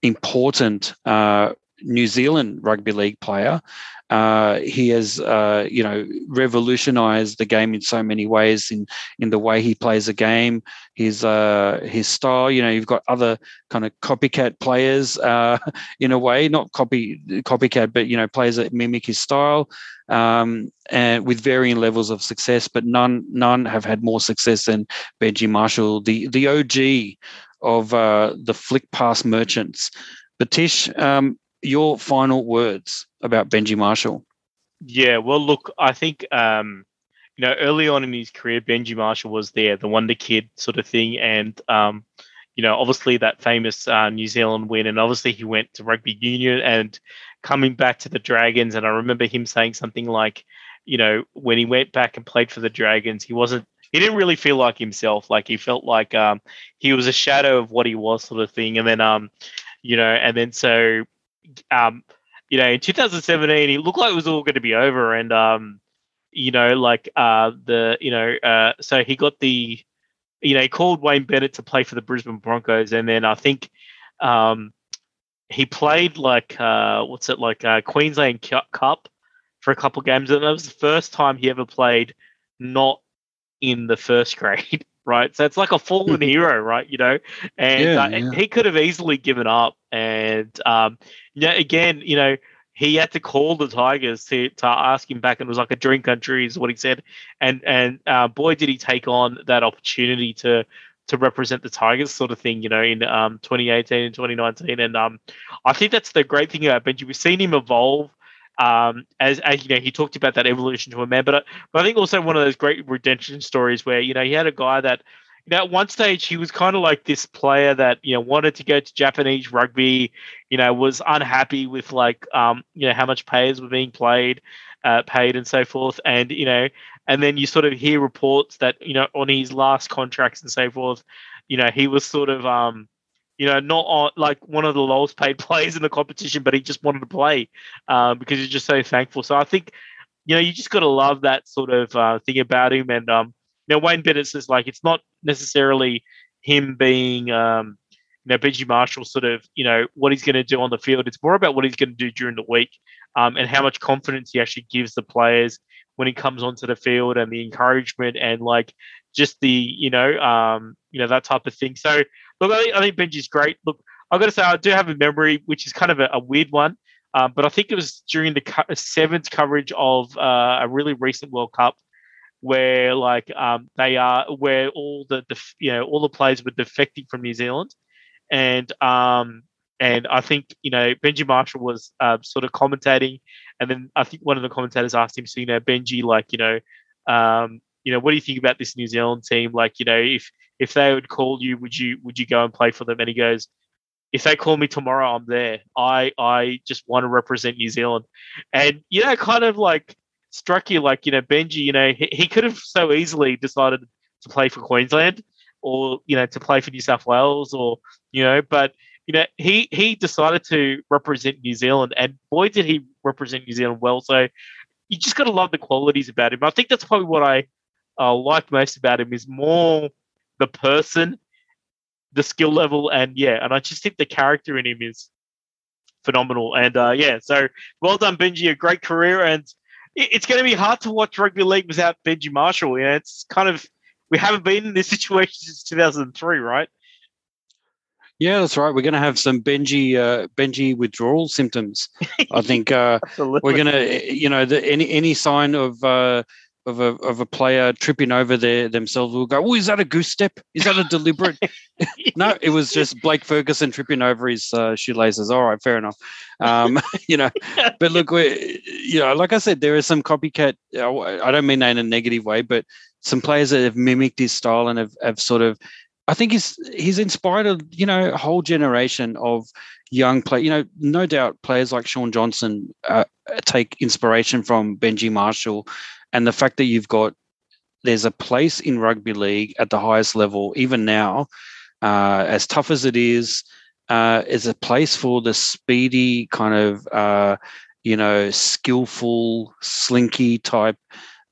important uh, New Zealand rugby league player. Uh, he has, uh, you know, revolutionised the game in so many ways in in the way he plays a game, his uh, his style. You know, you've got other kind of copycat players uh, in a way, not copy copycat, but you know, players that mimic his style, um, and with varying levels of success. But none none have had more success than Benji Marshall, the the OG of uh, the flick pass merchants. But Tish, um, your final words about Benji Marshall. Yeah, well, look, I think um, you know early on in his career, Benji Marshall was there, the wonder kid sort of thing, and um, you know, obviously that famous uh, New Zealand win, and obviously he went to rugby union and coming back to the Dragons, and I remember him saying something like, you know, when he went back and played for the Dragons, he wasn't he didn't really feel like himself. Like he felt like um, he was a shadow of what he was, sort of thing. And then, um, you know, and then so, um, you know, in 2017, it looked like it was all going to be over, and um, you know, like uh, the, you know, uh, so he got the, you know, he called Wayne Bennett to play for the Brisbane Broncos, and then I think, um, he played like uh, what's it like uh, Queensland Cup for a couple games, and that was the first time he ever played not in the first grade, right? So it's like a fallen hero, right? You know, and yeah, uh, yeah. he could have easily given up. And um, yeah, again, you know, he had to call the Tigers to, to ask him back, and it was like a dream country, is what he said. And and uh, boy, did he take on that opportunity to to represent the Tigers, sort of thing, you know, in um, 2018 and 2019. And um, I think that's the great thing about Benji. We've seen him evolve um, as, as you know, he talked about that evolution to a man, but, uh, but I think also one of those great redemption stories where you know he had a guy that you know at one stage he was kind of like this player that you know wanted to go to Japanese rugby, you know, was unhappy with like um, you know how much payers were being played, uh, paid and so forth, and you know, and then you sort of hear reports that you know on his last contracts and so forth, you know, he was sort of um you know, not on, like one of the lowest paid players in the competition, but he just wanted to play um, because he's just so thankful. So I think, you know, you just got to love that sort of uh, thing about him. And, um, you know, Wayne Bennett says, like, it's not necessarily him being, um, you know, Benji Marshall sort of, you know, what he's going to do on the field. It's more about what he's going to do during the week um, and how much confidence he actually gives the players when he comes onto the field and the encouragement and like just the, you know, um, you know, that type of thing. So Look, I think, I think Benji's great. Look, I've got to say, I do have a memory, which is kind of a, a weird one, um, but I think it was during the co- seventh coverage of uh, a really recent World Cup where like um, they are where all the, the you know all the players were defecting from New Zealand, and um, and I think you know Benji Marshall was uh, sort of commentating, and then I think one of the commentators asked him, so you know Benji, like you know, um, you know, what do you think about this New Zealand team? Like you know, if if they would call you, would you would you go and play for them? And he goes, if they call me tomorrow, I'm there. I I just want to represent New Zealand, and you know, kind of like struck you like you know Benji, you know, he, he could have so easily decided to play for Queensland or you know to play for New South Wales or you know, but you know he he decided to represent New Zealand, and boy did he represent New Zealand well. So you just got to love the qualities about him. I think that's probably what I uh, like most about him is more the person, the skill level, and yeah, and I just think the character in him is phenomenal. And uh, yeah, so well done, Benji. A great career, and it's going to be hard to watch rugby league without Benji Marshall. You know, it's kind of we haven't been in this situation since 2003, right? Yeah, that's right. We're going to have some Benji uh, Benji withdrawal symptoms. I think uh, we're going to, you know, the, any any sign of uh, of a of a player tripping over their themselves will go, oh, is that a goose step? Is that a deliberate? no, it was just Blake Ferguson tripping over his uh, shoelaces. All right, fair enough. Um, you know, but look, we you know, like I said, there is some copycat. I don't mean that in a negative way, but some players that have mimicked his style and have, have sort of I think he's he's inspired a you know a whole generation of young play. You know, no doubt players like Shaun Johnson uh, take inspiration from Benji Marshall, and the fact that you've got there's a place in rugby league at the highest level, even now, uh, as tough as it is, uh, is a place for the speedy kind of uh, you know skillful, slinky type,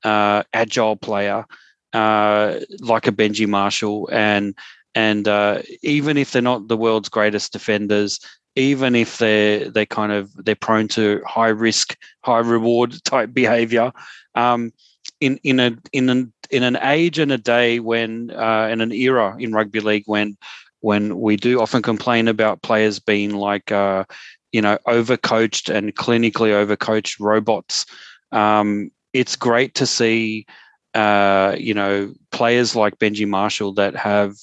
uh, agile player uh, like a Benji Marshall. And and uh, even if they're not the world's greatest defenders, even if they're they kind of they're prone to high risk, high reward type behavior, um, in in a in an in an age and a day when uh, in an era in rugby league when when we do often complain about players being like uh, you know overcoached and clinically overcoached robots. Um, it's great to see uh, you know players like Benji Marshall that have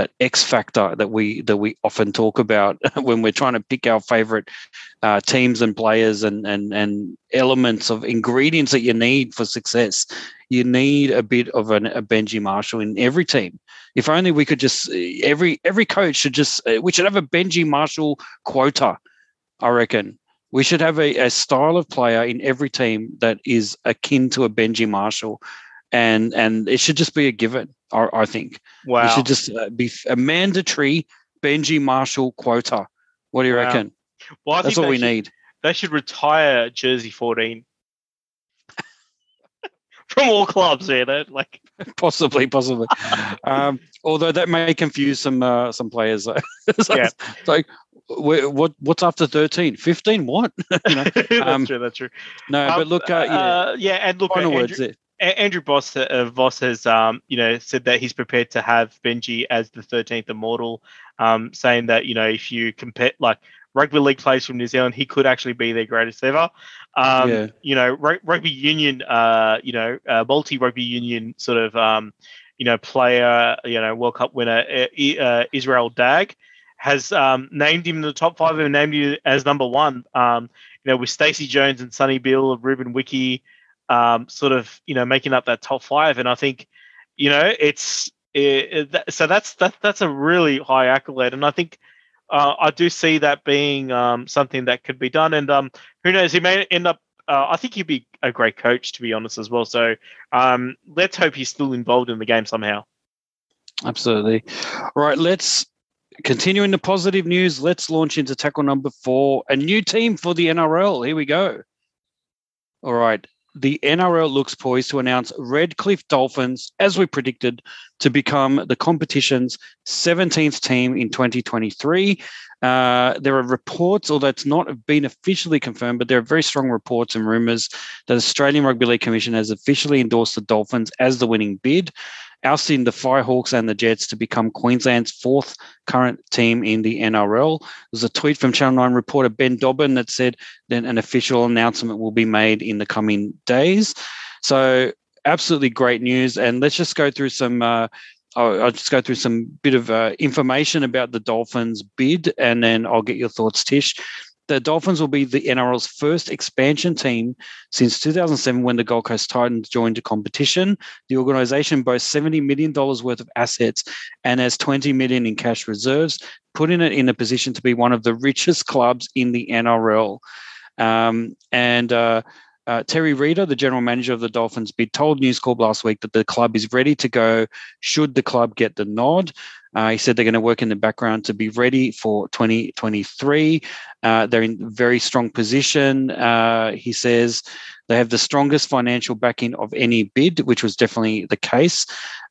that X factor that we that we often talk about when we're trying to pick our favorite uh, teams and players and and and elements of ingredients that you need for success. You need a bit of an, a Benji Marshall in every team. If only we could just every every coach should just uh, we should have a Benji Marshall quota. I reckon we should have a, a style of player in every team that is akin to a Benji Marshall and and it should just be a given. I, I think. Wow. It should just uh, be a mandatory Benji Marshall quota. What do you wow. reckon? Well, that's what we should, need. They should retire jersey fourteen from all clubs. You know, like possibly, possibly. um, although that may confuse some uh, some players. so yeah. Like what what's after 13 15 what you know, um, that's true that's true no um, but look uh, yeah, uh, yeah and look final words there. Andrew Boss, uh, Voss has, um, you know, said that he's prepared to have Benji as the 13th immortal, um, saying that, you know, if you compare, like, rugby league players from New Zealand, he could actually be their greatest ever. Um, yeah. You know, r- rugby union, uh, you know, uh, multi rugby union sort of, um, you know, player, you know, World Cup winner, uh, uh Israel Dagg, has um, named him in the top five and named him as number one. Um, you know, with Stacey Jones and Sonny Bill, of Ruben Wiki, um, sort of you know making up that top five. And I think you know it's it, it, so that's that that's a really high accolade, and I think. Uh, I do see that being um, something that could be done, and um, who knows? He may end up uh, I think he'd be a great coach, to be honest, as well. So um, let's hope he's still involved in the game somehow. Absolutely. All right, let's continue in the positive news. Let's launch into tackle number four, a new team for the NRL. Here we go. All right the NRL looks poised to announce Redcliffe Dolphins, as we predicted, to become the competition's 17th team in 2023. Uh, there are reports, although it's not been officially confirmed, but there are very strong reports and rumours that Australian Rugby League Commission has officially endorsed the Dolphins as the winning bid ousting the Firehawks and the Jets to become Queensland's fourth current team in the NRL. There's a tweet from Channel 9 reporter Ben Dobbin that said that an official announcement will be made in the coming days. So, absolutely great news. And let's just go through some. Uh, I'll, I'll, just go through some bit of uh, information about the Dolphins bid, and then I'll get your thoughts, Tish the Dolphins will be the NRL's first expansion team since 2007 when the Gold Coast Titans joined the competition. The organisation boasts $70 million worth of assets and has 20 million in cash reserves, putting it in a position to be one of the richest clubs in the NRL. Um, and uh, uh, Terry Reader, the general manager of the Dolphins told News Corp last week that the club is ready to go should the club get the nod. Uh, he said they're going to work in the background to be ready for 2023. Uh, they're in very strong position. Uh, he says they have the strongest financial backing of any bid, which was definitely the case.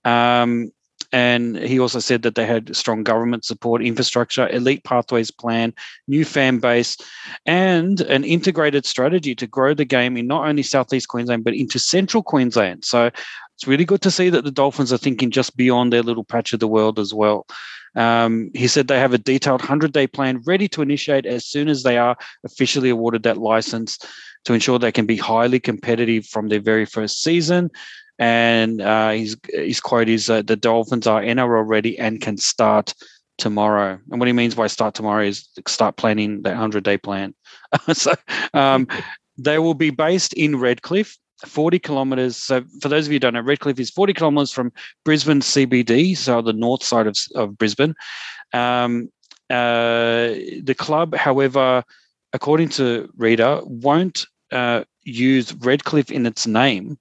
Um, and he also said that they had strong government support, infrastructure, elite pathways plan, new fan base, and an integrated strategy to grow the game in not only Southeast Queensland, but into Central Queensland. So it's really good to see that the Dolphins are thinking just beyond their little patch of the world as well. Um, he said they have a detailed 100 day plan ready to initiate as soon as they are officially awarded that license to ensure they can be highly competitive from their very first season. And uh, his, his quote is uh, the Dolphins are in NRL ready and can start tomorrow. And what he means by start tomorrow is start planning that 100 day plan. so um, they will be based in Redcliffe 40 kilometers. So, for those of you who don't know, Redcliffe is 40 kilometers from Brisbane CBD, so the north side of, of Brisbane. Um, uh, the club, however, according to Reader, won't uh, use Redcliffe in its name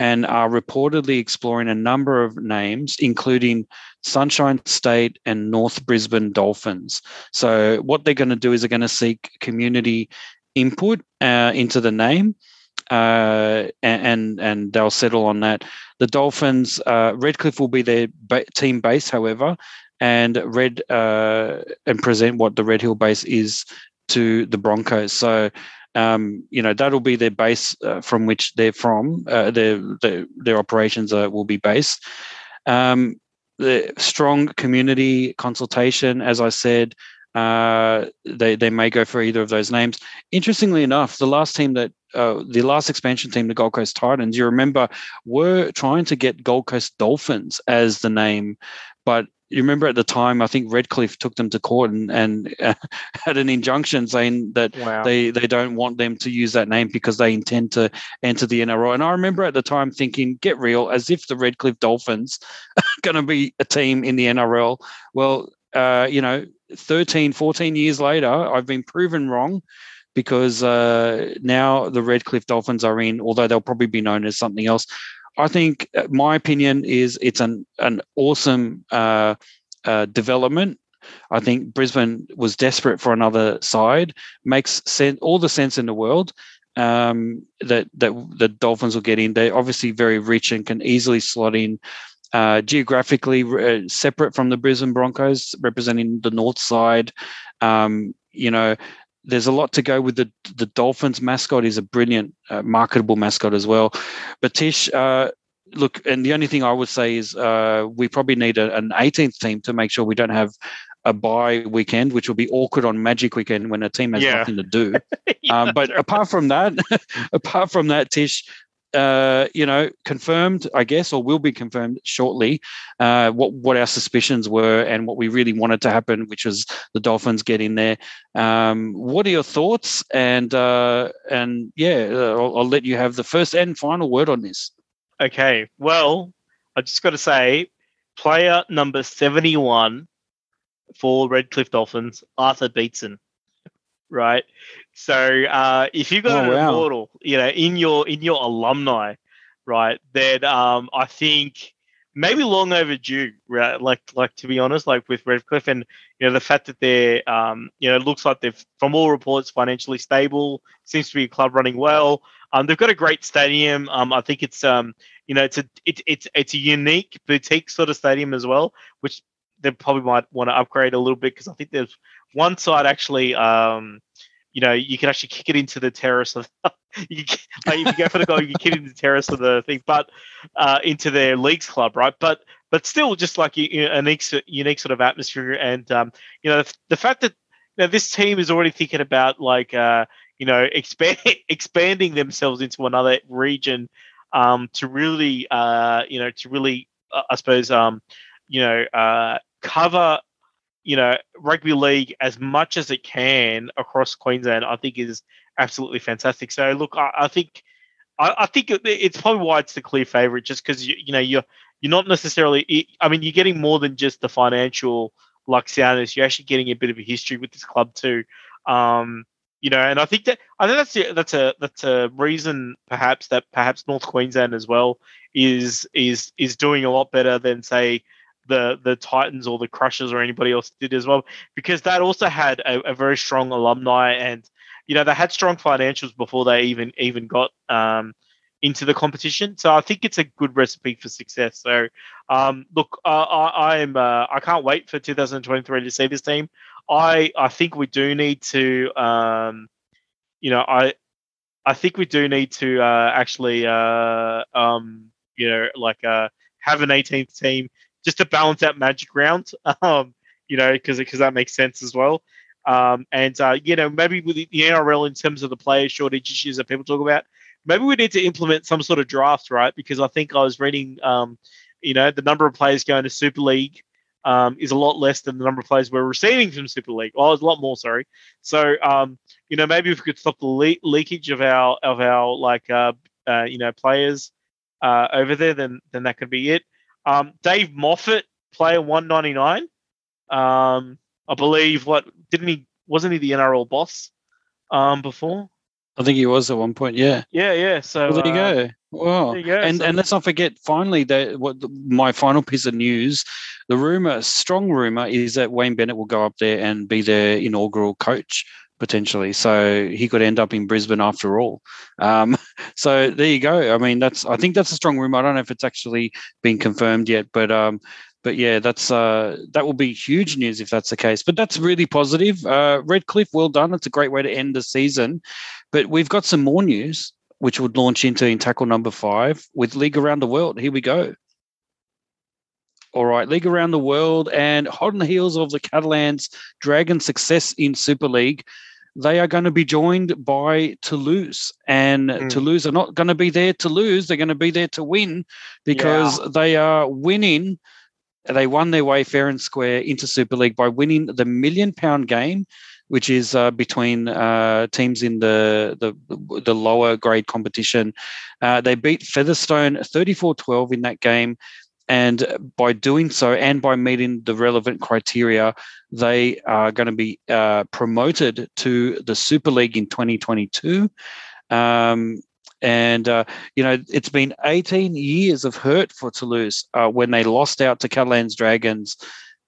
and are reportedly exploring a number of names, including Sunshine State and North Brisbane Dolphins. So, what they're going to do is they're going to seek community input uh, into the name. Uh, and and they'll settle on that. The Dolphins, uh, Redcliffe will be their ba- team base, however, and Red uh, and present what the Red Hill base is to the Broncos. So um, you know that'll be their base uh, from which they're from. Uh, their, their, their operations are, will be based. Um, the strong community consultation, as I said, uh, they they may go for either of those names. Interestingly enough, the last team that uh, the last expansion team, the Gold Coast Titans, you remember, were trying to get Gold Coast Dolphins as the name, but you remember at the time, I think Redcliffe took them to court and, and uh, had an injunction saying that wow. they, they don't want them to use that name because they intend to enter the NRL. And I remember at the time thinking, get real, as if the Redcliffe Dolphins are going to be a team in the NRL. Well, uh, you know, 13, 14 years later, I've been proven wrong because uh, now the Redcliffe Dolphins are in, although they'll probably be known as something else. I think uh, my opinion is it's an an awesome uh, uh, development. I think Brisbane was desperate for another side. Makes sense, all the sense in the world um, that that the Dolphins will get in. They're obviously very rich and can easily slot in. Uh, geographically uh, separate from the Brisbane Broncos, representing the north side. Um, you know, there's a lot to go with the the Dolphins mascot is a brilliant, uh, marketable mascot as well. But Tish, uh, look, and the only thing I would say is uh, we probably need a, an 18th team to make sure we don't have a bye weekend, which will be awkward on Magic weekend when a team has yeah. nothing to do. yeah, um, but apart from that, apart from that, Tish, uh, you know, confirmed, I guess, or will be confirmed shortly, uh, what what our suspicions were and what we really wanted to happen, which was the Dolphins getting there. Um, what are your thoughts? And uh, and yeah, uh, I'll, I'll, let you have the first and final word on this. Okay, well, I just got to say, player number seventy-one for Redcliffe Dolphins, Arthur Beetson right? So uh, if you've got oh, an wow. immortal, you know, in your in your alumni, right, then um, I think maybe long overdue, right? Like like to be honest, like with Redcliffe and you know the fact that they're um, you know it looks like they've from all reports financially stable, seems to be a club running well. Um, they've got a great stadium. Um, I think it's um, you know, it's a it, it's it's a unique boutique sort of stadium as well, which they probably might want to upgrade a little bit because I think there's one side actually um, you know, you can actually kick it into the terrace of you can, like if you go for the goal, you can kick it into the terrace of the thing, but uh, into their leagues club, right? But but still, just like a unique unique sort of atmosphere, and um, you know, the, the fact that you know, this team is already thinking about like uh, you know expand expanding themselves into another region um, to really uh, you know to really uh, I suppose um, you know uh, cover you know, rugby league as much as it can across Queensland, I think is absolutely fantastic. So look, I, I think I, I, think it's probably why it's the clear favourite, just because you, you know you're you're not necessarily. I mean, you're getting more than just the financial Luxianus. You're actually getting a bit of a history with this club too. Um, you know, and I think that I think that's that's a that's a reason perhaps that perhaps North Queensland as well is is is doing a lot better than say the the Titans or the Crushers or anybody else did as well, because that also had a, a, very strong alumni and you know they had strong financials before they even even got um, into the competition. So I think it's a good recipe for success. So um, look, I, I am uh, I can't wait for 2023 to see this team. I I think we do need to um, you know I I think we do need to uh, actually uh, um, you know like uh, have an 18th team just to balance out Magic Round, um, you know, because because that makes sense as well. Um, and uh, you know, maybe with the NRL in terms of the player shortage issues that people talk about, maybe we need to implement some sort of draft, right? Because I think I was reading, um, you know, the number of players going to Super League um, is a lot less than the number of players we're receiving from Super League. Oh, it's a lot more, sorry. So, um, you know, maybe if we could stop the le- leakage of our of our like uh, uh, you know players uh, over there, then then that could be it. Um, Dave Moffett, player 199. Um, I believe what didn't he? Wasn't he the NRL boss um, before? I think he was at one point. Yeah. Yeah, yeah. So well, there you uh, go. Wow. there you go. And So- and let's not forget. Finally, that what my final piece of news, the rumor, strong rumor, is that Wayne Bennett will go up there and be their inaugural coach potentially. So he could end up in Brisbane after all. Um, so there you go. I mean, that's I think that's a strong rumor. I don't know if it's actually been confirmed yet, but um, but yeah, that's uh, that will be huge news if that's the case. But that's really positive. Uh, Redcliffe, well done. It's a great way to end the season. But we've got some more news, which would launch into in tackle number five with League Around the World. Here we go. All right, League Around the World, and hot on the heels of the Catalans' Dragon success in Super League, they are going to be joined by Toulouse, and Mm. Toulouse are not going to be there to lose; they're going to be there to win because they are winning. They won their way fair and square into Super League by winning the million pound game, which is uh, between uh, teams in the, the the lower grade competition. Uh, they beat Featherstone 34-12 in that game. And by doing so, and by meeting the relevant criteria, they are going to be uh, promoted to the Super League in 2022. Um, and uh, you know, it's been 18 years of hurt for Toulouse uh, when they lost out to Catalans Dragons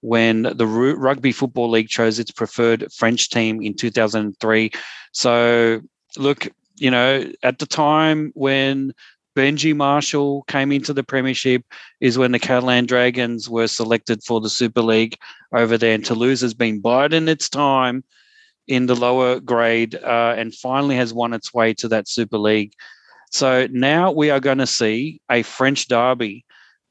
when the Ru- Rugby Football League chose its preferred French team in 2003. So, look, you know, at the time when Benji Marshall came into the Premiership, is when the Catalan Dragons were selected for the Super League over there. And Toulouse has been biding its time in the lower grade uh, and finally has won its way to that Super League. So now we are going to see a French derby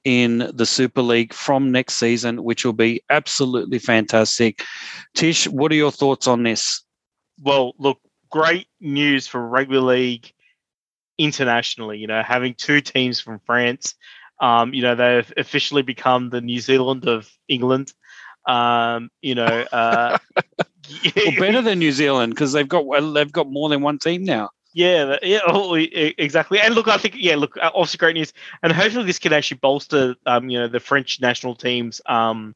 in the Super League from next season, which will be absolutely fantastic. Tish, what are your thoughts on this? well, look, great news for rugby league internationally. You know, having two teams from France. Um, you know, they've officially become the New Zealand of England. Um, you know, uh, Well, better than New Zealand because they've got well, they've got more than one team now. Yeah, yeah, oh, exactly. And look, I think yeah, look, uh, obviously great news, and hopefully this can actually bolster, um, you know, the French national team's, um,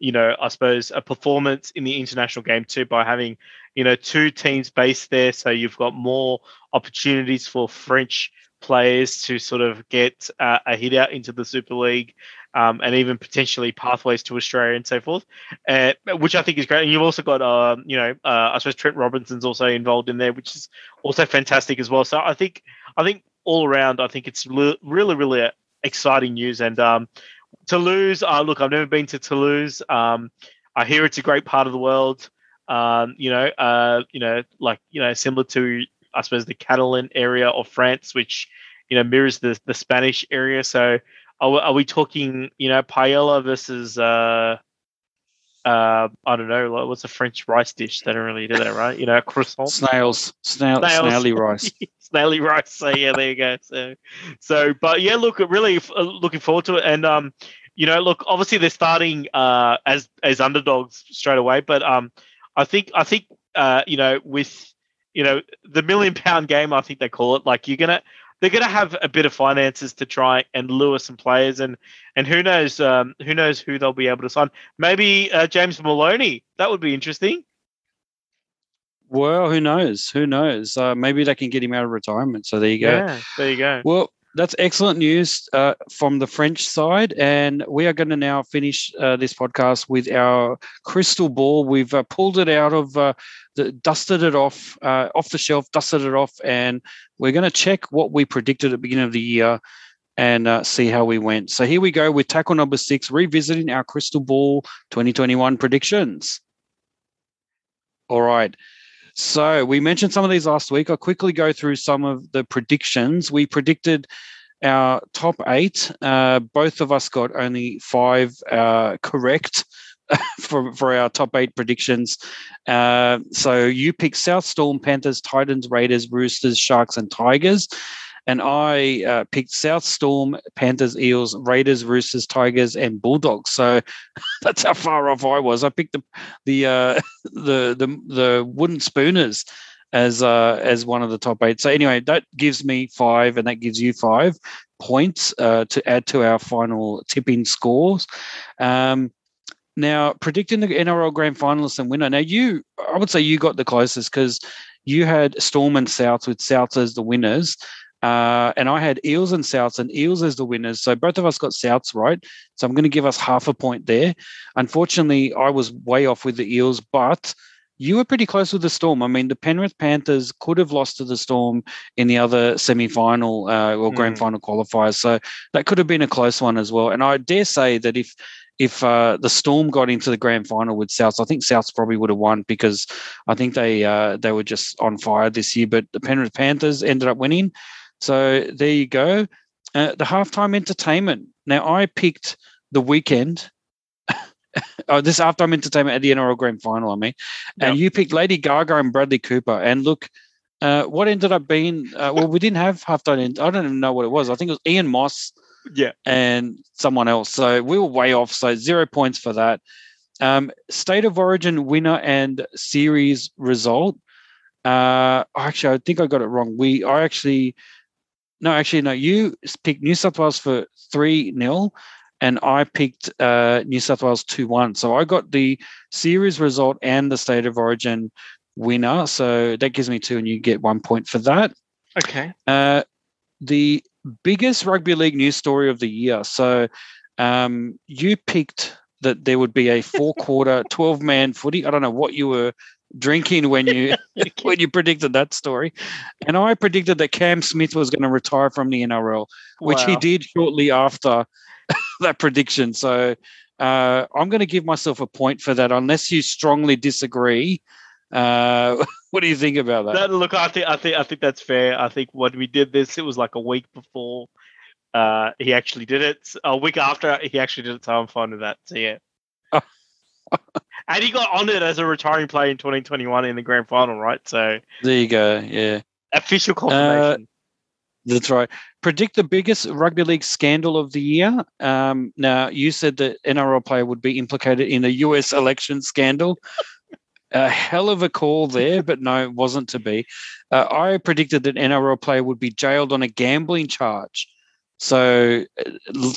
you know, I suppose a performance in the international game too by having, you know, two teams based there, so you've got more opportunities for French players to sort of get uh, a hit out into the Super League. Um, and even potentially pathways to Australia and so forth, uh, which I think is great. And you've also got, um, you know, uh, I suppose Trent Robinson's also involved in there, which is also fantastic as well. So I think I think all around, I think it's really really uh, exciting news. And um, Toulouse, uh, look, I've never been to Toulouse. Um, I hear it's a great part of the world. Um, you know, uh, you know, like you know, similar to I suppose the Catalan area of France, which you know mirrors the the Spanish area. So are we, are we talking, you know, paella versus uh, uh, I don't know, like, what's a French rice dish? They don't really do that, right? You know, croissant Snails, snail, Snails. snaily rice. snaily rice. So yeah, there you go. So, so but yeah, look, really uh, looking forward to it. And um, you know, look, obviously they're starting uh as as underdogs straight away, but um, I think I think uh, you know, with you know the million pound game, I think they call it. Like you're gonna they're gonna have a bit of finances to try and lure some players, and and who knows um who knows who they'll be able to sign. Maybe uh, James Maloney. That would be interesting. Well, who knows? Who knows? Uh, maybe they can get him out of retirement. So there you go. Yeah, there you go. Well, that's excellent news uh, from the French side. And we are going to now finish uh, this podcast with our crystal ball. We've uh, pulled it out of, uh, the, dusted it off, uh, off the shelf, dusted it off, and we're going to check what we predicted at the beginning of the year and uh, see how we went. So here we go with tackle number six, revisiting our crystal ball 2021 predictions. All right. So we mentioned some of these last week. I'll quickly go through some of the predictions. We predicted our top eight. Uh, both of us got only five uh, correct for, for our top eight predictions. Uh, so you picked South Storm, Panthers, Titans, Raiders, Roosters, Sharks, and Tigers. And I uh, picked South Storm, Panthers, Eels, Raiders, Roosters, Tigers, and Bulldogs. So that's how far off I was. I picked the the uh, the the the wooden spooners as uh, as one of the top eight. So anyway, that gives me five, and that gives you five points uh, to add to our final tipping scores. Um, Now, predicting the NRL grand finalists and winner. Now, you, I would say you got the closest because you had Storm and South with South as the winners. Uh, and I had Eels and Souths and Eels as the winners. So both of us got Souths right. So I'm going to give us half a point there. Unfortunately, I was way off with the Eels, but you were pretty close with the Storm. I mean, the Penrith Panthers could have lost to the Storm in the other semi-final uh, or grand mm. final qualifiers, so that could have been a close one as well. And I dare say that if if uh, the Storm got into the grand final with Souths, I think Souths probably would have won because I think they uh, they were just on fire this year. But the Penrith Panthers ended up winning. So there you go. Uh, the halftime entertainment. Now I picked the weekend. oh, this halftime entertainment at the NRL Grand Final. I mean, and yep. you picked Lady Gaga and Bradley Cooper. And look, uh, what ended up being uh, well, we didn't have halftime. I don't even know what it was. I think it was Ian Moss. Yeah, and someone else. So we were way off. So zero points for that. Um, state of origin winner and series result. Uh, actually, I think I got it wrong. We I actually no, actually, no. You picked New South Wales for three 0 and I picked uh, New South Wales two one. So I got the series result and the state of origin winner. So that gives me two, and you get one point for that. Okay. Uh, the biggest rugby league news story of the year. So um, you picked that there would be a four quarter, 12 man footy. I don't know what you were drinking when you when you predicted that story. And I predicted that Cam Smith was going to retire from the NRL, which wow. he did shortly after that prediction. So uh, I'm going to give myself a point for that, unless you strongly disagree. Uh, what do you think about that? that? Look, I think I think I think that's fair. I think when we did this, it was like a week before uh, he actually did it. A week after he actually did it, so I'm fine with that. So yeah. and he got honoured as a retiring player in 2021 in the grand final, right? So there you go. Yeah, official confirmation. Uh, that's right. Predict the biggest rugby league scandal of the year. Um, now, you said that NRL player would be implicated in a US election scandal. a hell of a call there, but no, it wasn't to be. Uh, I predicted that NRL player would be jailed on a gambling charge. So, uh,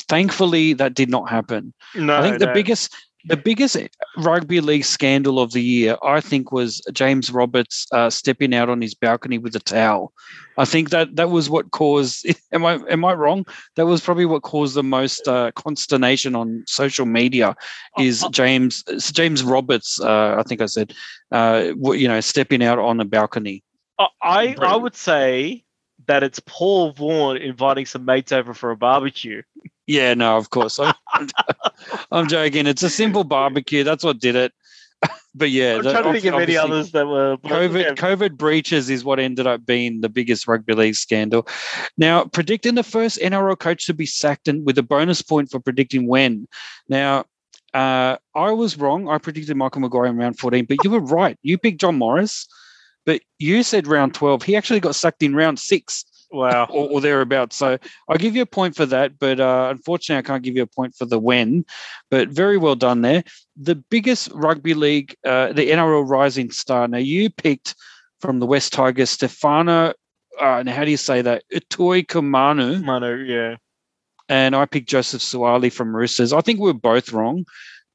thankfully, that did not happen. No, I think the no. biggest the biggest rugby league scandal of the year, I think, was James Roberts uh, stepping out on his balcony with a towel. I think that that was what caused. Am I am I wrong? That was probably what caused the most uh, consternation on social media. Is James James Roberts? Uh, I think I said, uh, you know, stepping out on a balcony. I I would say that it's Paul Vaughan inviting some mates over for a barbecue. Yeah, no, of course. I'm, I'm joking. It's a simple barbecue. That's what did it. but yeah, I'm trying to think of any others that were COVID. Yeah. COVID breaches is what ended up being the biggest rugby league scandal. Now, predicting the first NRL coach to be sacked and with a bonus point for predicting when. Now, uh, I was wrong. I predicted Michael Maguire in round 14, but you were right. You picked John Morris, but you said round 12. He actually got sacked in round six. Wow. or, or thereabouts. So I'll give you a point for that, but uh, unfortunately, I can't give you a point for the when. But very well done there. The biggest rugby league, uh, the NRL Rising Star. Now, you picked from the West Tigers, Stefano. Uh, now, how do you say that? Utoikamanu. Manu, yeah. And I picked Joseph Suaalii from Roosters. I think we are both wrong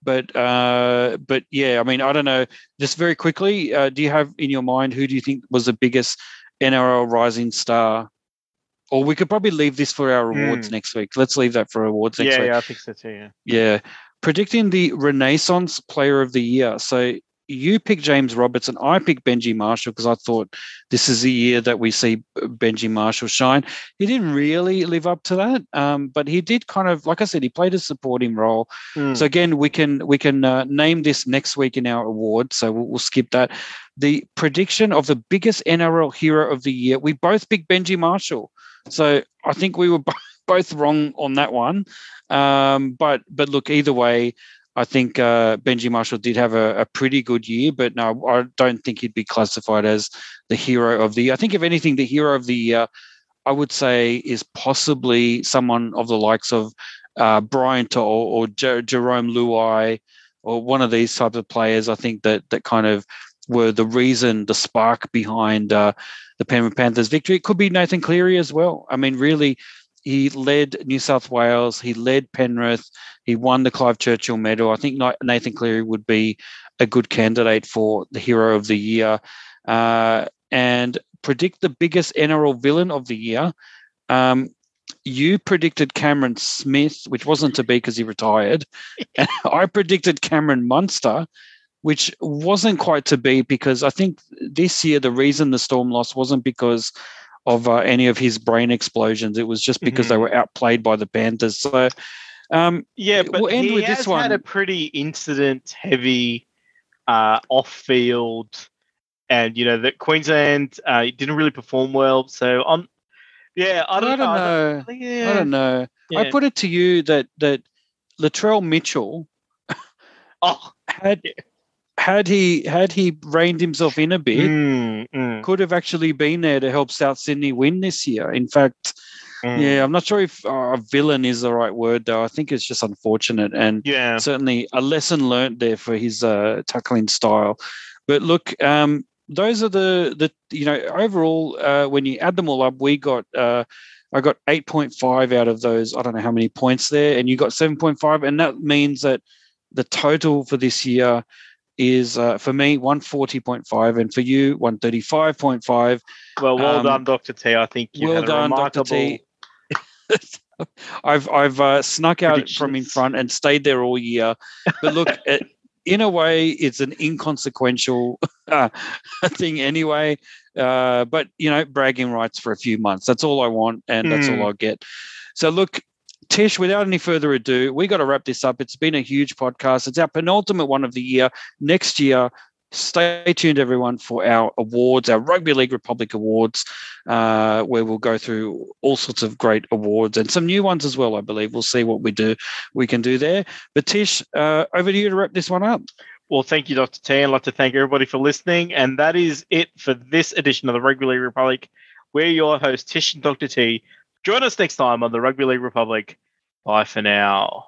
but uh, but yeah, I mean, I don't know. Just very quickly, uh, do you have in your mind who do you think was the biggest NRL rising star or we could probably leave this for our awards mm. next week. Let's leave that for awards next yeah, week. Yeah, I think so too. Yeah. Yeah. Predicting the Renaissance Player of the Year. So you pick James Roberts and I pick Benji Marshall because I thought this is the year that we see Benji Marshall shine. He didn't really live up to that, um, but he did kind of, like I said, he played a supporting role. Mm. So again, we can we can uh, name this next week in our award. So we'll, we'll skip that. The prediction of the biggest NRL hero of the year. We both pick Benji Marshall. So I think we were both wrong on that one. Um, but but look, either way, I think uh, Benji Marshall did have a, a, pretty good year, but no, I don't think he'd be classified as the hero of the year. I think, if anything, the hero of the year, I would say, is possibly someone of the likes of uh, Bryant or, or J- Jarome Luai or one of these types of players. I think that that kind of were the reason, the spark behind uh, the Penrith Panthers' victory. It could be Nathan Cleary as well. I mean, really, he led New South Wales. He led Penrith. He won the Clive Churchill Medal. I think Nathan Cleary would be a good candidate for the Hero of the Year. Uh, and predict the biggest NRL villain of the year. Um, you predicted Cameron Smith, which wasn't to be because he retired. I predicted Cameron Munster, which wasn't quite to be because I think this year the reason the Storm lost wasn't because of uh, any of his brain explosions. It was just because mm-hmm. they were outplayed by the Panthers. So, um, yeah, but we'll end with this one. had a pretty incident-heavy uh, off-field, and you know that Queensland uh, didn't really perform well. So I'm, yeah, I don't, I don't know. I don't, yeah. I don't know. Yeah. I put it to you that that Latrell Mitchell, oh, had had he had he reined himself in a bit, mm, mm. could have actually been there to help South Sydney win this year. In fact, mm. yeah, I'm not sure if uh, villain is the right word though. I think it's just unfortunate and yeah. certainly a lesson learned there for his uh, tackling style. But look, um, those are the the you know overall uh, when you add them all up, we got. Uh, I got 8.5 out of those. I don't know how many points there, and you got 7.5, and that means that the total for this year is uh, for me 140.5 and for you 135.5 well well um, done dr t. I think you well done remarkable... dr t i've i've uh, snuck out from in front and stayed there all year. But look it, in a way it's an inconsequential uh, thing anyway. Uh, but you know bragging rights for a few months that's all i want and that's mm. all i'll get. So look Tish, without any further ado, we got to wrap this up. It's been a huge podcast. It's our penultimate one of the year. Next year, stay tuned, everyone, for our awards, our Rugby League Republic Awards, uh, where we'll go through all sorts of great awards and some new ones as well. I believe we'll see what we do, we can do there. But Tish, uh, over to you to wrap this one up. Well, thank you, Dr. T. I'd like to thank everybody for listening. And that is it for this edition of the Rugby League Republic. We're your host, Tish and Dr. T. Join us next time on the Rugby League Republic. Bye for now.